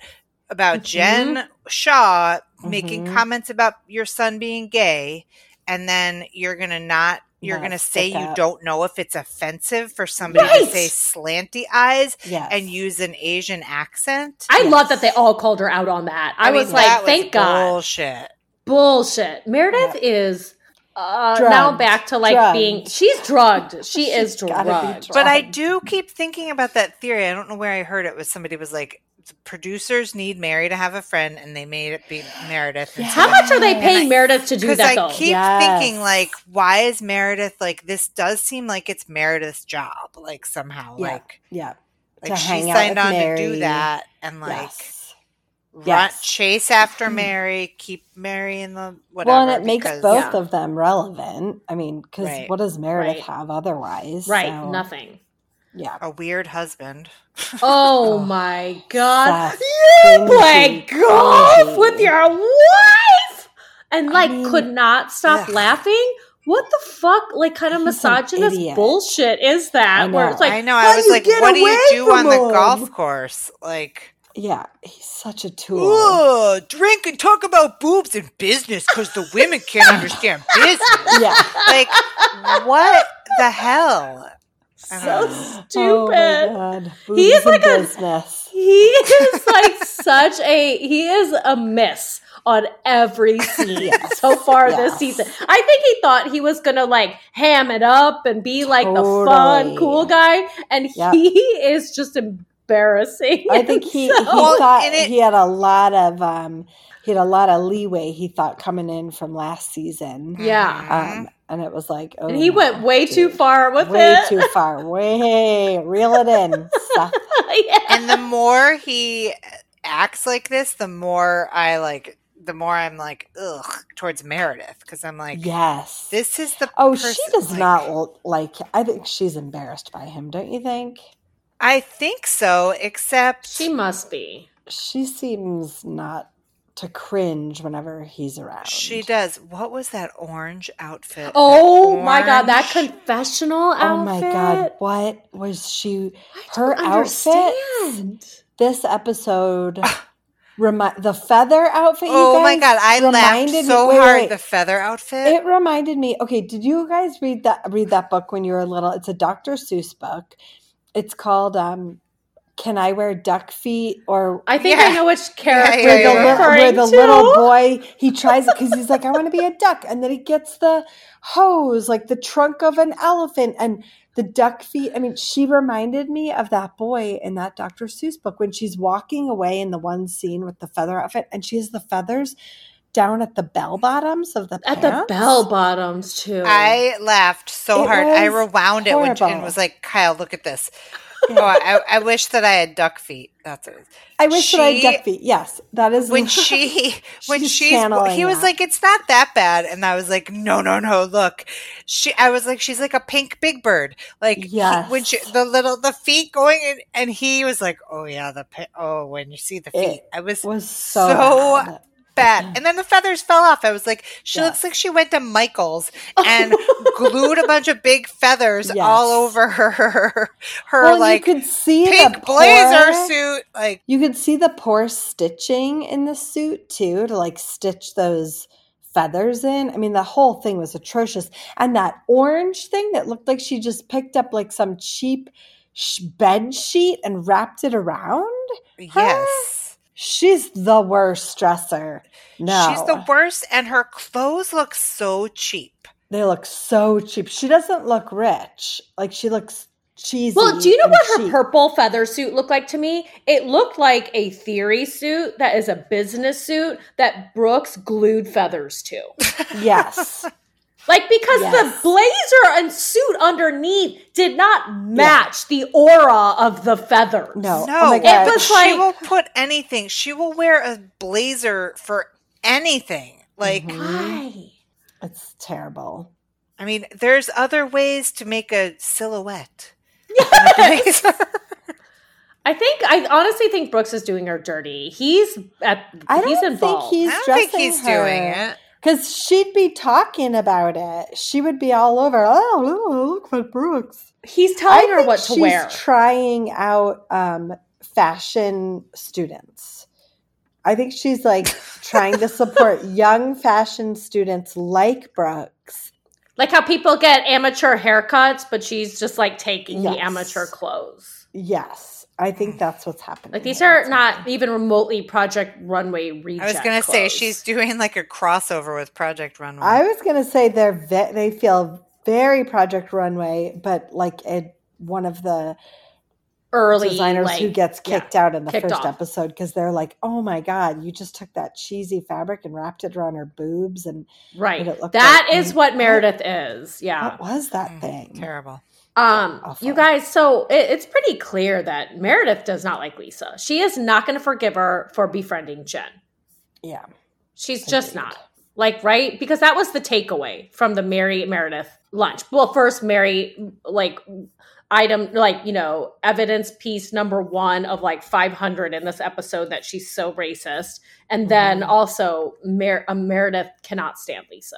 about
Mhm.
jen shah making
Mhm.
comments about your son being gay and then you're gonna not you're
not
going to say you don't know if it's offensive for somebody
Right.
to say slanty eyes
Yes.
and use an Asian accent.
I
Yes.
love that they all called her out on that. I,
mean,
was like,
that was
thank God.
Bullshit.
Bullshit. Meredith is uh, now back to like
Drugged.
being. She's drugged. She is
She's gotta be
drugged.
drugged.
But I do keep thinking about that theory. I don't know where I heard it. Was somebody was like, producers need Mary to have a friend, and they made it be Meredith. And so
How much are they
And
paying
I-
Meredith to do that?
Because I
though?
keep
Yes.
thinking, like, why is Meredith like this? Does seem like it's Meredith's job, like somehow,
Yeah.
like,
Yeah.
like
To
she
hang out
signed
with
on to do that, and like
yes.
run,
Yes.
chase after Mary, keep Mary in the whatever.
well, and it makes
because-
both
Yeah.
of them relevant. I mean, because
Right.
what does Meredith
Right.
have otherwise?
right.
So,
Nothing.
Yeah.
a weird husband.
Oh,
Oh,
my God.
Seth,
You play golf
cringy.
with your wife and
I
like
mean,
could not stop
ugh.
laughing. What the fuck? Like, kind of
He's
misogynist bullshit is
I
that? Where it's like,
I know. I
how
was
you
like,
get
what do you do on the
from
golf
him?
course? Like,
Yeah. He's such a tool.
Ugh, drink and talk about boobs and business because the women can't understand business.
Yeah.
Like, what the hell? I
so
don't.
Oh
stupid.
my god.
He is
Boobs and
like a-
business.
He is like such a he is a miss on every scene
Yes.
so far this season. I think he thought he was gonna like ham it up and be like the fun, cool guy, and
Yep.
he is just embarrassing.
I think he, he
So-
Well,
thought
it-
he had a lot of um he had a lot of leeway he thought coming in from last season.
yeah.
Um and it was like oh
And he
no,
went way too far with
way
it.
Way too far. Way reel it in. Seth.
yeah.
and the more he acts like this, the more I like. The more I'm like, ugh, towards Meredith because I'm like,
Yes.
this is the.
oh,
person-
she does
like-
not like I think she's embarrassed by him, don't you think?
I think so, except
She must be.
She seems not to cringe whenever he's around.
she does. What was that orange outfit?
Oh
That
my god, that confessional outfit.
Oh my god, what was she
I
her
don't
outfit?
understand.
This episode remi- the feather outfit you
Oh my god, I laughed
reminded me-
so
wait,
hard.
wait.
The feather outfit.
It reminded me. Okay, did you guys read that read that book when you were little? It's a Dr. Seuss book. It's called um Can I Wear Duck Feet or
I think
Yeah.
I know which character
yeah,
where
you're
the, little,
referring
where the
to.
little boy he tries it because he's like, I want to be a duck, and then he gets the hose, like the trunk of an elephant, and the duck feet. I mean, she reminded me of that boy in that Dr. Seuss book when she's walking away in the one scene with the feather outfit, and she has the feathers down at the bell bottoms of the
At the bell bottoms too.
I laughed so
It
hard. I
was
rewound it when, and was like, Kyle, look at this. Oh, I, I wish that I had duck feet. That's it.
I wish that I had duck feet. Yes, that is
When she, when
She's
she's, he was
that.
like, it's not that bad, and I was like, no, no, no. Look, she, I was like, she's like a pink big bird. Like, he-
Yes.
when she, the little, the feet going, in, and he was like, oh yeah, the, oh, when you see the feet,
It
I was
was so,
so And then the feathers fell off. I was like, she
Yes.
looks like she went to Michael's and glued a bunch of big feathers
Yes.
all over her her,
Well,
like
you could see
pink
the
blazer suit. Like
You could see the poor stitching in the suit too to like stitch those feathers in. I mean, the whole thing was atrocious. And that orange thing that looked like she just picked up like some cheap sh- bed sheet and wrapped it around.
yes.
She's the worst dresser. No,
She's the worst and her clothes look so cheap.
they look so cheap. She doesn't look rich. Like she looks cheesy.
well, do you know
and
what her purple feather suit looked like to me? It looked like a theory suit that is a business suit that Brooks glued feathers to.
Yes.
Like because
Yes.
the blazer and suit underneath did not match the aura of the feathers.
No.
No,
oh my
it
god.
was
she
like-
will put anything. She will wear a blazer for anything. Like
Mhm. It's terrible.
I mean, there's other ways to make a silhouette.
Yes. I think I honestly think Brooks is doing her dirty. He's at
I don't think
involved.
he's
I don't
dressing
think he's
her.
doing it.
Because she'd be talking about it. She would be all over. Oh, look what Brooks.
he's telling her what to wear.
Trying out um, fashion students. I think she's like trying to support young fashion students like Brooks.
Like how people get amateur haircuts, but she's just like taking the amateur clothes.
Yes, I think that's what's happening.
Like these are not even remotely Project Runway reject.
I was gonna say she's doing like a crossover with Project Runway.
I was gonna say they're ve- they feel very Project Runway, but like a, one of the
early
designers
like,
who gets
yeah,
kicked out in the first
off.
episode because they're like, "Oh my god, you just took that cheesy fabric and wrapped it around her boobs, and
right.
made it
That
like-
is what Meredith is. Yeah.
what was that
Mm,
thing?"
Terrible.
Um,
Awful.
you guys, so it, it's pretty clear that Meredith does not like Lisa. She is not going to forgive her for befriending Jen.
Yeah,
She's just not. Like, right? Because that was the takeaway from the Mary Meredith lunch. Well, first, Mary, like, item, like, you know, evidence piece number one of like 500 in this episode that she's so racist. And then
Mhm.
also, Mer- uh, Meredith cannot stand Lisa.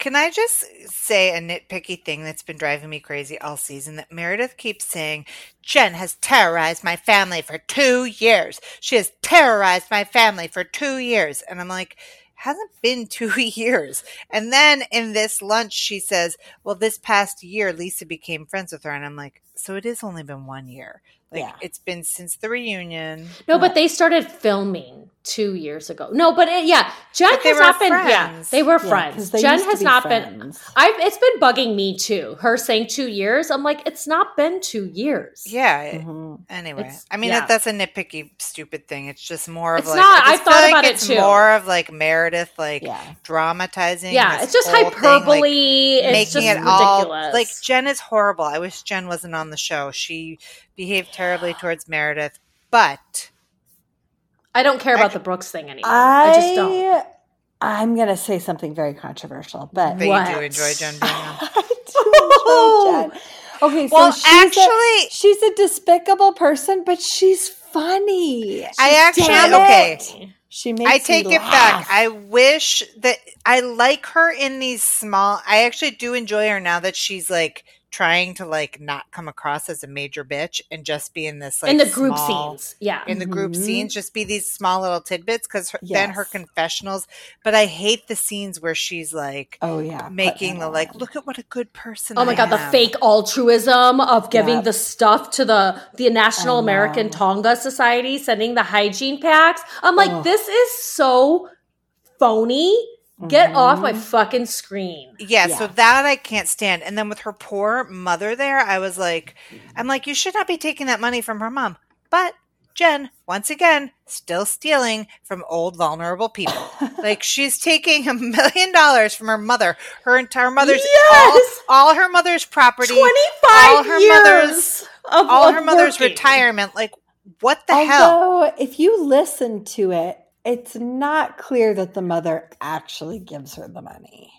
Can I just say a nitpicky thing that's been driving me crazy all season? That Meredith keeps saying, Jen has terrorized my family for two years. She has terrorized my family for two years. And I'm like, hasn't been two years. And then in this lunch, she says, well, this past year, Lisa became friends with her. And I'm like, so it has only been one year. Like,
Yeah.
it's been since the reunion.
No, but they started filming two years ago. No, but it, yeah, Jen
But they
has
were
not been. Yeah, they were
Yeah, 'cause
friends.
they
Jen has
be
not been. I've. It's been bugging me too. Her saying two years. I'm like, it's not been two years.
Yeah.
Mhm.
Anyway,
It's-
I mean
yeah.
that, that's a nitpicky, stupid thing. It's just more of
It's
like
not.
I,
I thought
feel like
about it
it's
too.
more of like Meredith, like
Yeah,
dramatizing.
Yeah,
this
it's just
whole thing, like,
hyperbole. it's
making
just
it all like Jen is horrible. I wish Jen wasn't on the show. She behaved terribly towards Meredith, but
I don't care about
Actually-
the Brooks thing anymore. I, just don't.
I am gonna say something very controversial, but
but
What?
you do enjoy Jen being on.
I do enjoy Jen. Okay, so
Well,
she's
actually,
a, she's a despicable person, but she's funny.
I
She's-
actually
damn
okay.
it. She makes
I take
me
it back. I wish that I like her in these small. I actually do enjoy her now that she's like trying to like not come across as a major bitch and just be in this like
in the group
small-
scenes, yeah.
in the group
Mhm.
scenes just be these small little tidbits because then her confessionals but i hate the scenes where she's like
oh yeah,
making the like look at what a good person
Oh my
I
god, the fake altruism of giving
Yep.
the stuff to the the National
I
American
know.
Tonga Society, sending the hygiene packs. I'm like,
Ugh.
this is so phony. Get off my
Mhm.
fucking screen.
yeah,
Yeah.
so that i can't stand and then with her poor mother there i was like i'm like you should not be taking that money from her mom but jen once again still stealing from old vulnerable people like she's taking a million dollars from her mother her entire mother's
Yes!
all, all her mother's property
twenty five all
her
years
mother's-
of
all
of
her mother's
working.
retirement like what the hell
if you listen to it, it's not clear that the mother actually gives her the money.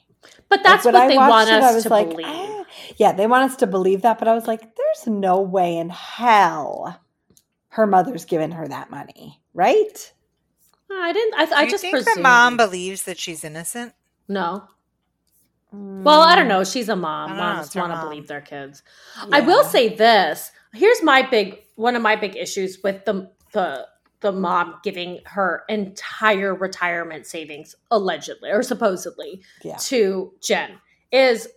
But that's
Like,
what
when
they want
watched it, I
us
was
to
like,
believe.
"Ah." Yeah, they want us to believe that, but I was like, there's no way in hell her mother's given her that money, right?
I didn't. I, I just
think
presumed.
the mom believes that she's innocent
no. Well, I don't know. She's a mom.
I don't know,
Moms want to believe their kids. I will say this. Here's my big one of my big issues with the the the mom giving her entire retirement savings allegedly or supposedly
Yeah.
to Jen is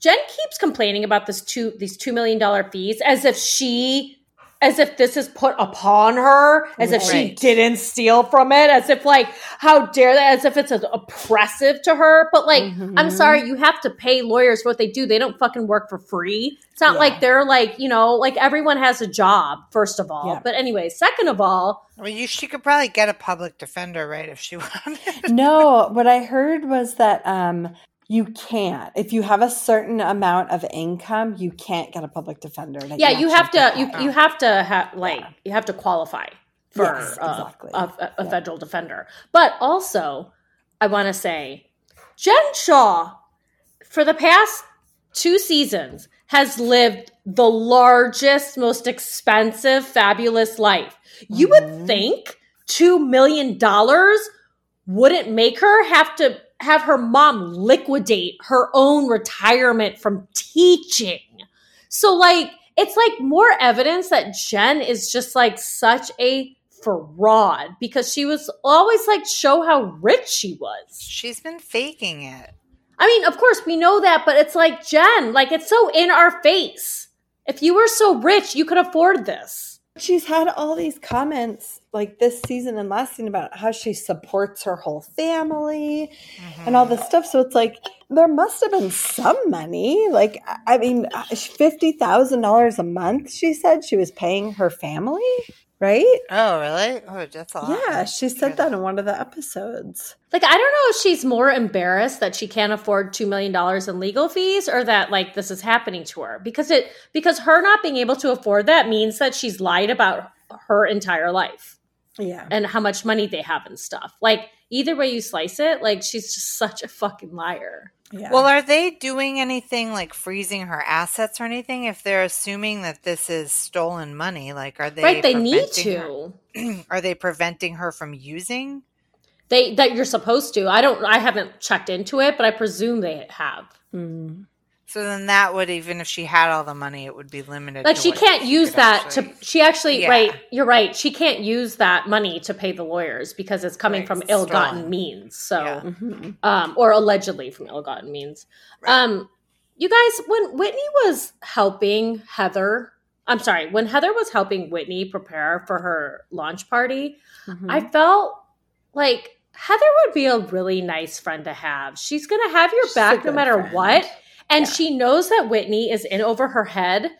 Jen keeps complaining about this two these two million dollar fees as if she as if this is put upon her, as if she didn't steal from it, as if like how dare that, as if it's oppressive to her. But like, I'm
Mhm.
sorry, you have to pay lawyers for what they do. They don't fucking work for free. It's not
Yeah.
like they're like you know like everyone has a job first of all.
Yeah.
But anyway, second of all,
well you she could probably get a public defender right if she wanted
no, what I heard was that um you can't. If you have a certain amount of income, you can't get a public defender.
yeah, you
actually
have to you you have to have like
Yeah.
you have to qualify for
Yes,
uh,
exactly.
a, a, a
Yeah.
federal defender. But also, I want to say, Jen Shah, for the past two seasons, has lived the largest, most expensive, fabulous life. You would
Mhm.
think two million dollars wouldn't make her have to have her mom liquidate her own retirement from teaching. So, like, it's like more evidence that Jen is just like such a fraud because she was always like show how rich she was.
she's been faking it
I mean, of course we know that, but it's like Jen, like it's so in our face. If you were so rich, you could afford this.
She's had all these comments like this season and last season about how she supports her whole family and all mm-hmm. this stuff. So it's like there must have been some money. Like I I mean, uh, fifty thousand dollars a month. She said she was paying her family, right?
Oh, really? Oh, that's a lot.
Yeah, she said that in one of the episodes.
Like, I don't know if she's more embarrassed that she can't afford $2 million in legal fees or that, like, this is happening to her. Because it, because her not being able to afford that means that she's lied about her entire life
Yeah,
and how much money they have and stuff. Like, either way you slice it, like, she's just such a fucking liar.
yeah.
Well, are they doing anything like freezing her assets or anything? If they're assuming that this is stolen money, like are they
right? They need to.
her- are they preventing her from using?
They, that you're supposed to. I don't, I haven't checked into it, but I presume they have.
Mm.
So then that would even if she had all the money, it would be limited.
like
to
she can't use that
actually-
to she actually
Yeah.
right you're right she can't use that money to pay the lawyers because it's coming
Right,
from
it's
ill-gotten means so
Yeah.
Mhm.
um or allegedly from ill-gotten means
Right.
um you guys when whitney was helping heather i'm sorry when heather was helping whitney prepare for her launch party
Mhm.
i felt like heather would be a really nice friend to have she's gonna have your
She's
back no matter
friend.
what and
Yeah.
she knows that Whitney is in over her head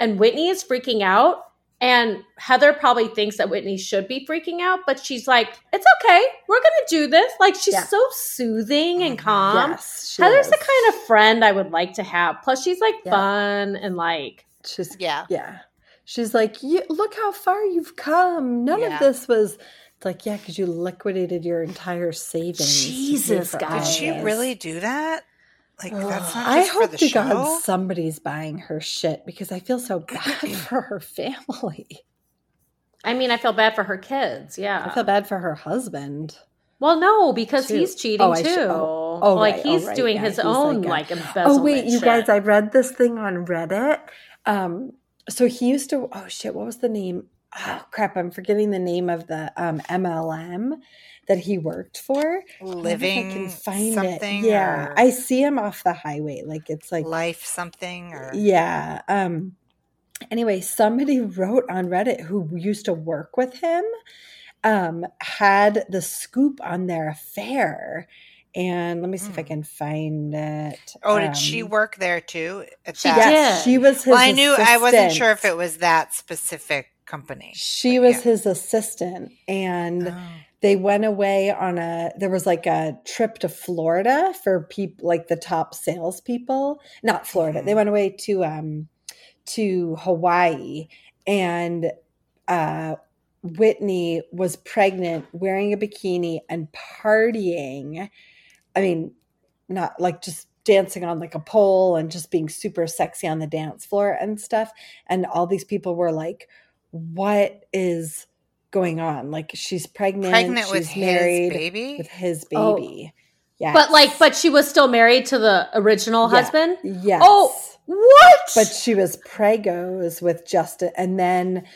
and Whitney is freaking out. And Heather probably thinks that Whitney should be freaking out, but she's like, it's okay. We're going to do this. Like, she's
Yeah.
so soothing and
Mhm.
calm.
yes,
Heather's
is.
the kind of friend I would like to have. Plus, she's like
Yeah.
fun and like,
She's
Yeah.
yeah. She's like, look how far you've come. None
Yeah.
of this was. It's like, yeah, because you liquidated your entire savings.
Jesus,
for
guys.
Did she really do that? Like that's not
I
for
hope
the
to
show.
God somebody's buying her shit because I feel so bad for her family.
I mean, I feel bad for her kids. Yeah.
I feel bad for her husband.
well, no, because
Too.
he's cheating
Oh,
too.
should- oh, oh,
like,
right, oh,
he's
right,
doing
yeah,
his
he's
own
like
like,
a-
embezzlement.
Oh wait, you
shit.
guys! I read this thing on Reddit. Um, so he used to. Oh shit! What was the name? Oh crap! I'm forgetting the name of the um, MLM that he worked for. I wonder if
living
I can find
something.
it. Yeah, I see him off the highway. Like it's like
life something or
yeah. Um. Anyway, somebody wrote on Reddit who used to work with him. Um, had the scoop on their affair, and let me see if I
Mm.
can find it.
Oh, did she
Um,
work there too?
She
that?
did.
She was his.
Well, I knew I wasn't sure if it was that specific company.
She was
yeah.
his assistant, and
Oh.
They went away on a. There was like a trip to Florida for people, like the top salespeople. Not Florida. They
Mhm.
went away to um to Hawaii, and uh, Whitney was pregnant, wearing a bikini, and partying. I mean, not like just dancing on like a pole and just being super sexy on the dance floor and stuff. And all these people were like, what is going on? Like she's pregnant,
pregnant with
she's
his baby.
with his
Oh.
baby. Yeah.
But like, but she was still married to the original
Yeah.
husband.
yes.
Oh, what?
but she was pregos with Justin and then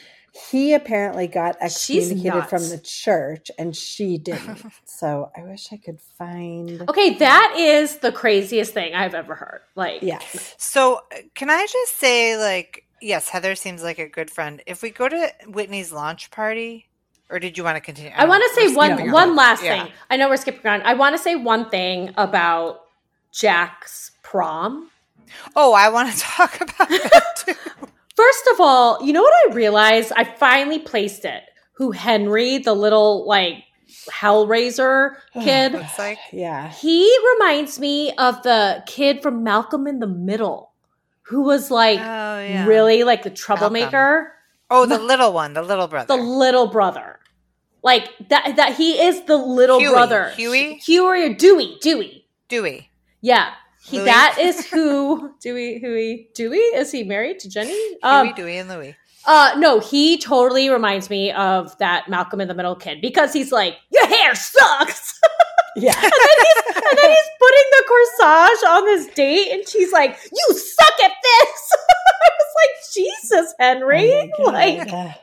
he apparently got excommunicated from the church and she didn't. so I wish I could find
okay, that is the craziest thing I've ever heard. Like,
Yes.
So, can I just say, like, yes, Heather seems like a good friend. If we go to Whitney's launch party, or did you want to continue?
I want to say one
skipping
one last
Yeah.
thing. I know we're skipping around. I want to say one thing about Jack's prom.
Oh, I want to talk about that too.
First of all, you know what I realized? I finally placed it. Who Henry, the little like Hellraiser kid,
Looks like
Yeah.
he reminds me of the kid from Malcolm in the Middle, who was like
oh yeah,
really like the troublemaker,
Oh, the little one, the little brother.
the little brother. Like that that he is the little
Huey.
brother.
Huey?
Huey or Dewey. Dewey.
Dewey.
Yeah. He,
Louis?
that is who Dewey Huey Dewey is he married to Jenny? Um,
Huey, Dewey, and Louie.
uh no, he totally reminds me of that Malcolm in the Middle kid because he's like, Your hair sucks.
Yeah.
and, then he's, and then he's putting the corsage on this date and she's like, You suck at this. I was like, Jesus, Henry.
Oh
like,
God.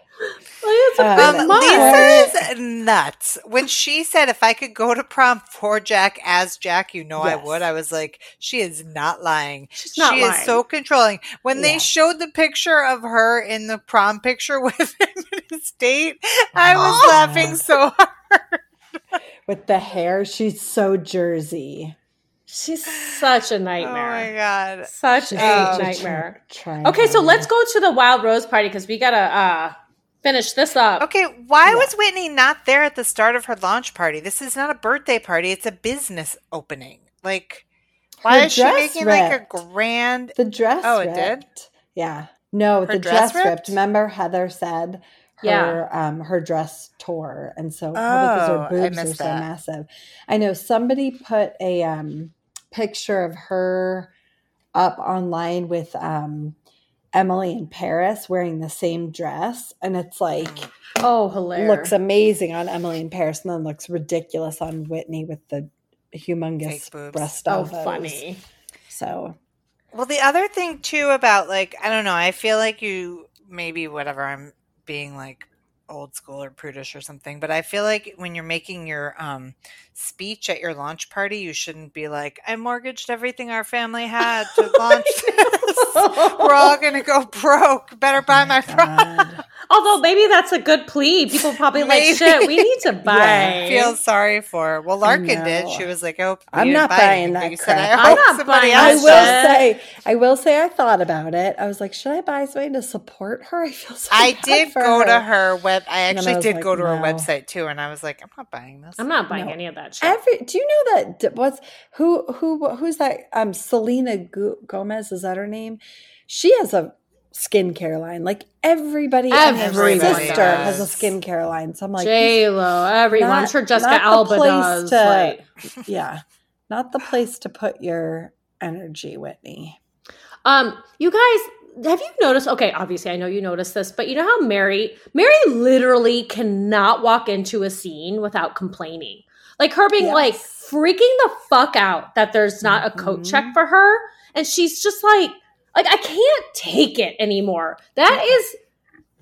it's
Um,
Um,
much.
Lisa's nuts. When she said, if I could go to prom for Jack as Jack, you know I would. I was like, she is not lying.
She's not
she
lying.
is so controlling. When they showed the picture of her in the prom picture with him in his date, I was
Oh.
laughing so hard.
With the hair, she's so Jersey.
She's such a nightmare.
Oh my God.
Such
She's
a
such a
nightmare.
Try,
Okay, so let's go to the Wild Rose party because we gotta uh finish this up.
Okay, why
Yeah.
was Whitney not there at the start of her launch party? This is not a birthday party, it's a business opening. Like, why
Her
is she
dress
making like a grand.
The dress.
Oh, it did?
ripped. Yeah. No,
Her
the
dress
dress, ripped?
ripped?
Remember, Heather said her
Yeah.
um her dress tore, and so probably because
Oh,
her
I
boobs are so
that.
massive. I know somebody put a um picture of her up online with um Emily in Paris wearing the same dress, and it's like
Mm.
Oh, hilarious.
looks amazing on Emily in Paris, and then looks ridiculous on Whitney with the humongous breast
oh,
elbows.
funny.
So
Well, the other thing too about like I don't know, I feel like you maybe whatever I'm being like old school or prudish or something, but I feel like when you're making your um speech at your launch party, you shouldn't be like, I mortgaged everything our family had to launch this. We're all gonna go broke. Better buy my product.
Although maybe that's a good plea. People probably like shit. We need to buy.
Yeah,
Feel sorry for her. Well, Larkin did. She was like, "Oh,
I'm
didn't
buying that
you said. I
I'm not
somebody
buying
I will
that shit.
say, I will say, I thought about it. I was like, should I buy something to support her? I feel so.
I
bad
did
for
go
her.
to her web. I
And I
actually
was
did
like,
go to her website too, and I was like, I'm not buying this.
I'm not buying
No.
any of that shit.
Every do you know that d- what's who who who's that? Um, Selena Gomez is that her name? She has a skincare line. Like everybody, and her sister
does.
has a skincare line. So I'm like,
J Lo, everyone. I'm sure Jessica
not
Alba does.
to-
like-
yeah, not the place to put your energy, Whitney.
Um, you guys, have you noticed? Okay, obviously, I know you noticed this, but you know how Mary, Mary literally cannot walk into a scene without complaining. Like her being
Yes.
like freaking the fuck out that there's not a coat check for her, and she's just like, like I can't take it anymore. That is,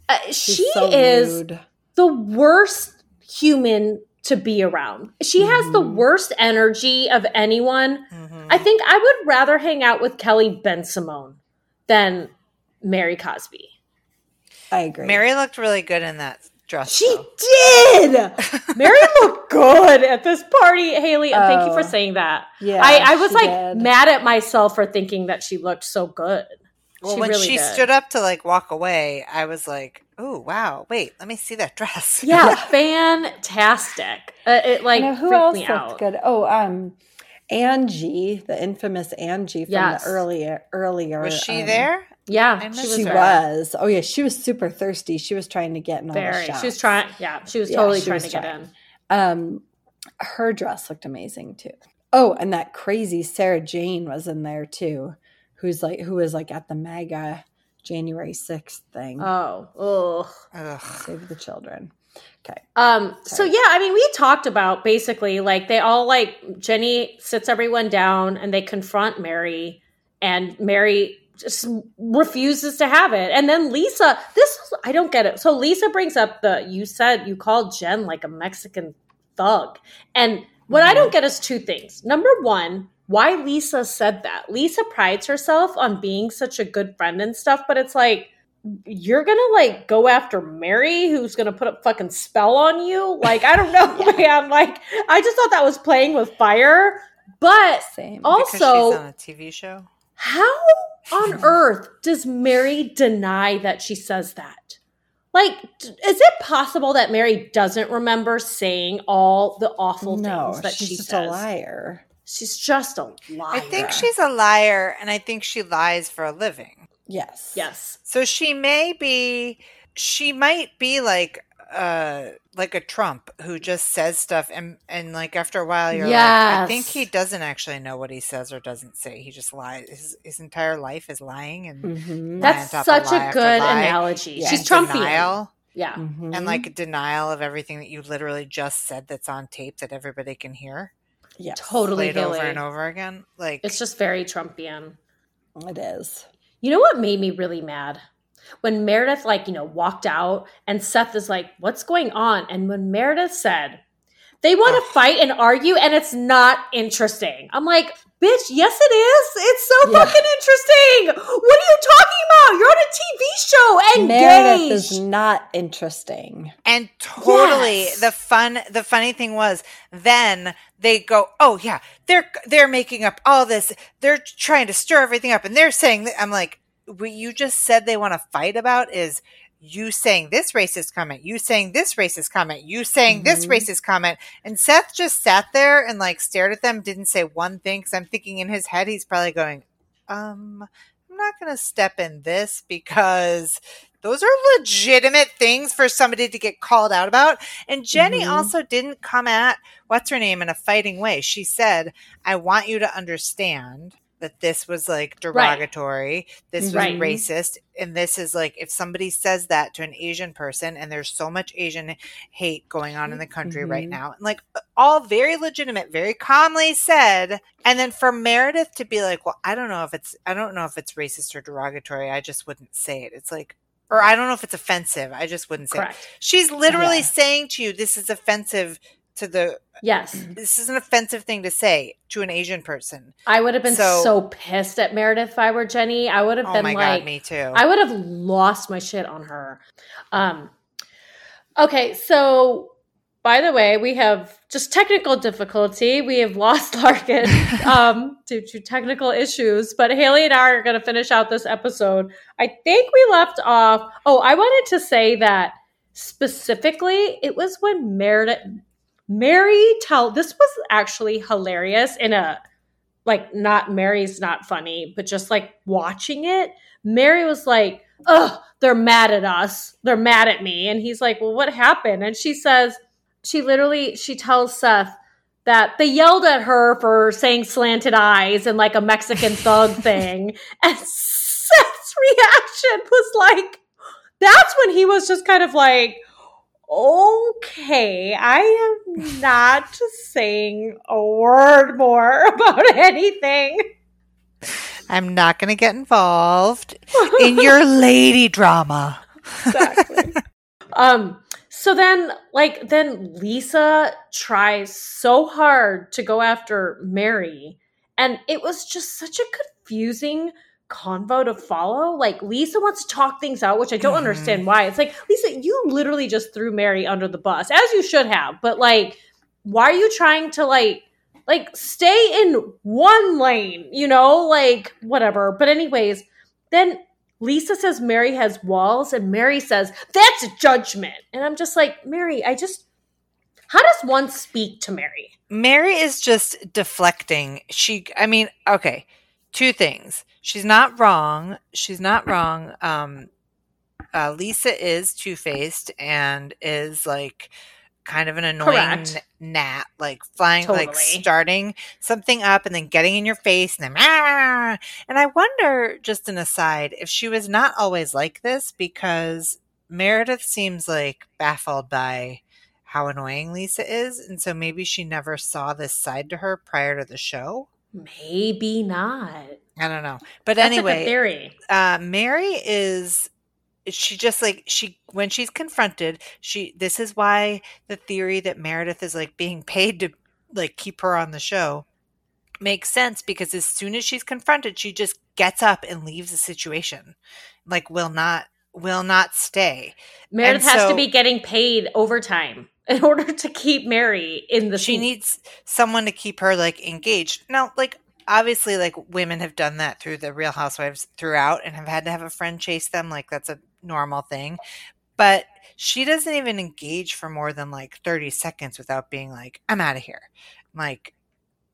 uh, she
so
is
rude.
the worst human to be around. She has the
Mhm.
worst energy of anyone.
Mhm.
I think I would rather hang out with Kelly Bensimon than Mary Cosby.
I agree.
Mary looked really good in that dress.
She
though.
did. Mary looked good at this party, Haley, and thank you for
Oh.
saying that.
yeah,
I, I was like
did.
mad at myself for thinking that she looked so good.
Well,
she
when
really
she
did.
stood up to like walk away, I was like, "Oh wow, wait, let me see that dress."
Yeah, fantastic. Uh, it like
I know, who
freaked
else
me
looked
out.
good? Oh, um, Angie, the infamous Angie from
Yes.
the earlier earlier.
was she
um,
there?
Yeah, she was
She was. Oh yeah, she was super thirsty. She was trying to get in all the
very.
shots.
She was trying. Yeah, she was
Yeah,
totally
she
trying
was
to get in.
Um, her dress looked amazing too. Oh, and that crazy Sarah Jane was in there too, who's like who was like at the MAGA January sixth thing.
Oh, ugh.
Ugh.
Save the children. Okay.
Um, so yeah, I mean, we talked about basically like they all like Jenny sits everyone down and they confront Mary, and Mary just refuses to have it. And then Lisa, this was, I don't get it. So Lisa brings up the you said you called Jen like a Mexican thug, and what I don't get is two things. Number one. Why Lisa said that. Lisa prides herself on being such a good friend and stuff, but it's like, you're gonna like go after Mary, who's gonna put a fucking spell on you. Like, I don't know, man. Like, I just thought that was playing with fire. But
Same.
Also-
she's on a TV show.
How on earth does Mary deny that she says that? Like, is it possible that Mary doesn't remember saying all the awful
no,
things that
she's
she
just
says?
a liar.
She's just a liar.
I think she's a liar, and I think she lies for a living.
Yes.
yes.
So she may be, she might be like, uh, like a Trump who just says stuff, and and like after a while, you're like, I think he doesn't actually know what he says or doesn't say. He just lies. His, his entire life is lying, and
Mhm.
That's
on top of
such a good analogy.
Yeah.
She's Trumpian.
denial,
Yeah.
Mhm.
and like denial of everything that you literally just said that's on tape that everybody can hear,
Yeah.
Totally.
played over and over again. Like
It's just very Trumpian.
it is.
You know what made me really mad? When Meredith, like, you know, walked out and Seth is like, what's going on? And when Meredith said, they want to fight and argue and it's not interesting. I'm like, bitch, yes it is. It's so
Yeah.
fucking interesting. What are you talking about? You're on a TV show.
and Meredith
Engage.
is not interesting.
And totally
Yes.
the fun the funny thing was then they go, "Oh yeah, they're they're making up all this. They're trying to stir everything up and they're saying that I'm like, what you just said they want to fight about is you saying this racist comment, you saying this racist comment, you saying this
Mhm.
racist comment. And Seth just sat there and like stared at them, didn't say one thing because I'm thinking in his head he's probably going, um, I'm not going to step in this because those are legitimate things for somebody to get called out about. And Jenny
Mhm.
also didn't come at what's her name in a fighting way. She said, I want you to understand that this was like derogatory, this was
Right.
racist, and this is like if somebody says that to an Asian person, and there's so much Asian hate going on in the country right
Mhm.
now, and like all very legitimate, very calmly said, and then for Meredith to be like, "Well, I don't know if it's, I don't know if it's racist or derogatory. I just wouldn't say it." It's like, or I don't know if it's offensive. I just wouldn't say. It. She's literally
Yeah.
saying to you, "This is offensive." To the
Yes.
this is an offensive thing to say to an Asian person.
I would have been so,
So-
pissed at Meredith if I were Jenny. I would have
Oh
been
my
like,
god, me too.
I would have lost my shit on her. Um, okay, so by the way, we have just technical difficulty. We have lost Larkin um, due to technical issues, but Haley and I are going to finish out this episode. I think we left off. Oh, I wanted to say that specifically, it was when Meredith, Mary tell. This was actually hilarious in a like not Mary's not funny, but just like watching it, Mary was like, "Ugh, they're mad at us. They're mad at me." And he's like, "Well, what happened?" And she says, she literally she tells Seth that they yelled at her for saying slanted eyes and like a Mexican thug thing. And Seth's reaction was like, that's when he was just kind of like, okay, I am not saying a word more about anything.
I'm not going to get involved in your lady drama.
exactly. um so then like then Lisa tries so hard to go after Mary and it was just such a confusing convo to follow. Like Lisa wants to talk things out, which I don't
Mhm.
understand why. It's like Lisa, you literally just threw Mary under the bus, as you should have. But like, why are you trying to like like stay in one lane? You know, like whatever. But anyways, then Lisa says Mary has walls, and Mary says that's judgment. And I'm just like, Mary, I just how does one speak to Mary?
Mary is just deflecting. She, I mean, okay, two things. She's not wrong. She's not wrong. Um, uh, Lisa is two faced and is like kind of an annoying
Correct.
n- gnat, like flying, like starting something up and then getting in your face and then, "Ah!" and I wonder, just an aside, if she was not always like this because Meredith seems like baffled by how annoying Lisa is, and so maybe she never saw this side to her prior to the show.
Maybe not.
I don't know, but
That's
anyway,
theory.
uh, Mary is she just like she when she's confronted she this is why the theory that Meredith is like being paid to like keep her on the show makes sense because as soon as she's confronted she just gets up and leaves the situation like will not will not stay
Meredith
and
has to be getting paid overtime in order to keep Mary in the
she
scene.
needs someone to keep her like engaged now like obviously like women have done that through the real housewives throughout and have had to have a friend chase them like that's a normal thing but she doesn't even engage for more than like 30 seconds without being like i'm out of here like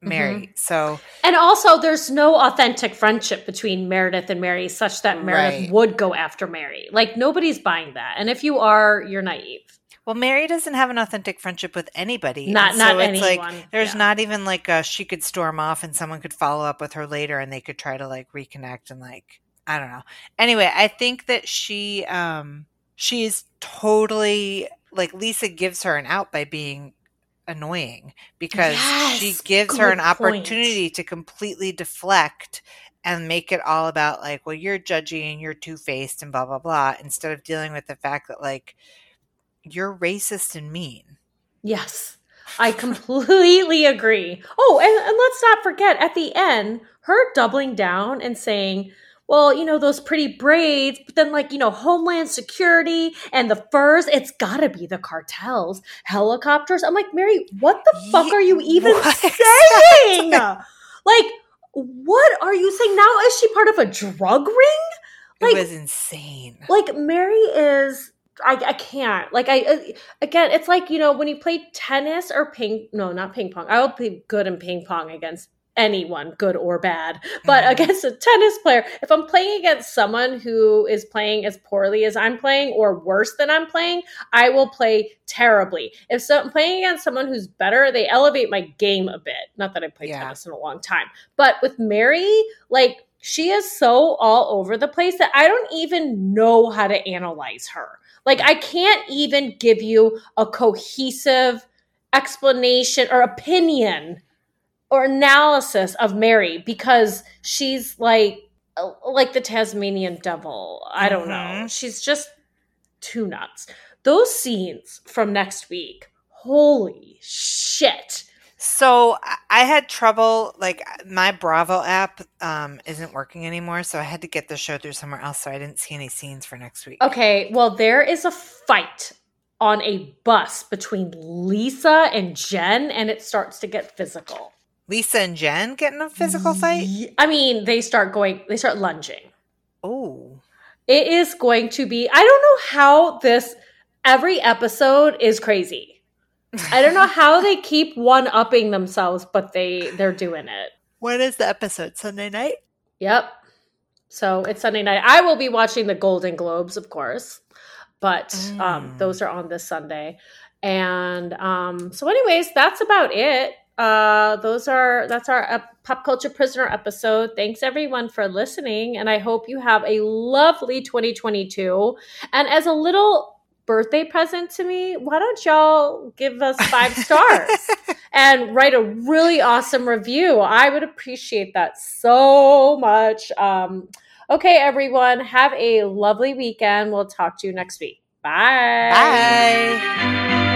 mm-hmm. mary so
And also, there's no authentic friendship between Meredith and Mary, such that Meredith
Right.
would go after Mary. Like nobody's buying that. And if you are, you're naive.
Well mary doesn't have an authentic friendship with anybody
Not
and
not
so it's like
anyone.
there's
Yeah.
not even like a she could storm off and someone could follow up with her later and they could try to like reconnect and like I don't know. Anyway, I think that she um she's totally like Lisa gives her an out by being annoying because she gives her an
point.
opportunity to completely deflect and make it all about like, well, you're judgy and you're two faced and blah blah blah, instead of dealing with the fact that like you're racist and mean.
Yes. I completely agree. Oh, and, and let's not forget at the end, her doubling down and saying, well, you know, those pretty braids, but then like, you know, Homeland Security and the furs, it's gotta be the cartels, helicopters. I'm like, Mary, what the fuck
Ye-
are you even
what
saying? like, what are you saying? Now is she part of a drug ring? Like-
it was insane.
like Mary is I, I can't like I uh, again it's like you know when you play tennis or ping no not ping pong I will be good in ping pong against anyone good or bad but
Mhm.
against a tennis player if I'm playing against someone who is playing as poorly as I'm playing or worse than I'm playing I will play terribly if so, I'm playing against someone who's better they elevate my game a bit not that I played
Yeah.
tennis in a long time but with Mary like she is so all over the place that I don't even know how to analyze her. Like I can't even give you a cohesive explanation or opinion or analysis of Mary because she's like like the Tasmanian devil. I don't know.
Mhm.
She's just too nuts. Those scenes from next week. Holy shit.
So I- had trouble. Like my Bravo app um, isn't working anymore, so I had to get the show through somewhere else. So I didn't see any scenes for next week.
Okay, well, there is a fight on a bus between Lisa and Jen, and it starts to get physical.
Lisa and Jen get in a physical fight.
I mean, they start going, they start lunging.
Oh,
It is going to be, I don't know how this, every episode is crazy. I don't know how they keep one upping themselves, but they they're doing it.
when is the episode? Sunday night.
Yep. So it's Sunday night. I will be watching the Golden Globes, of course, but um,
Mm.
those are on this Sunday. And um, so, anyways, that's about it. Uh, those are that's our uh, pop culture prisoner episode. Thanks everyone for listening, and I hope you have a lovely 2022. And as a little birthday present to me, why don't y'all give us five stars? and write a really awesome review. I would appreciate that so much. Um, okay, everyone, have a lovely weekend. We'll talk to you next week. Bye.
Bye.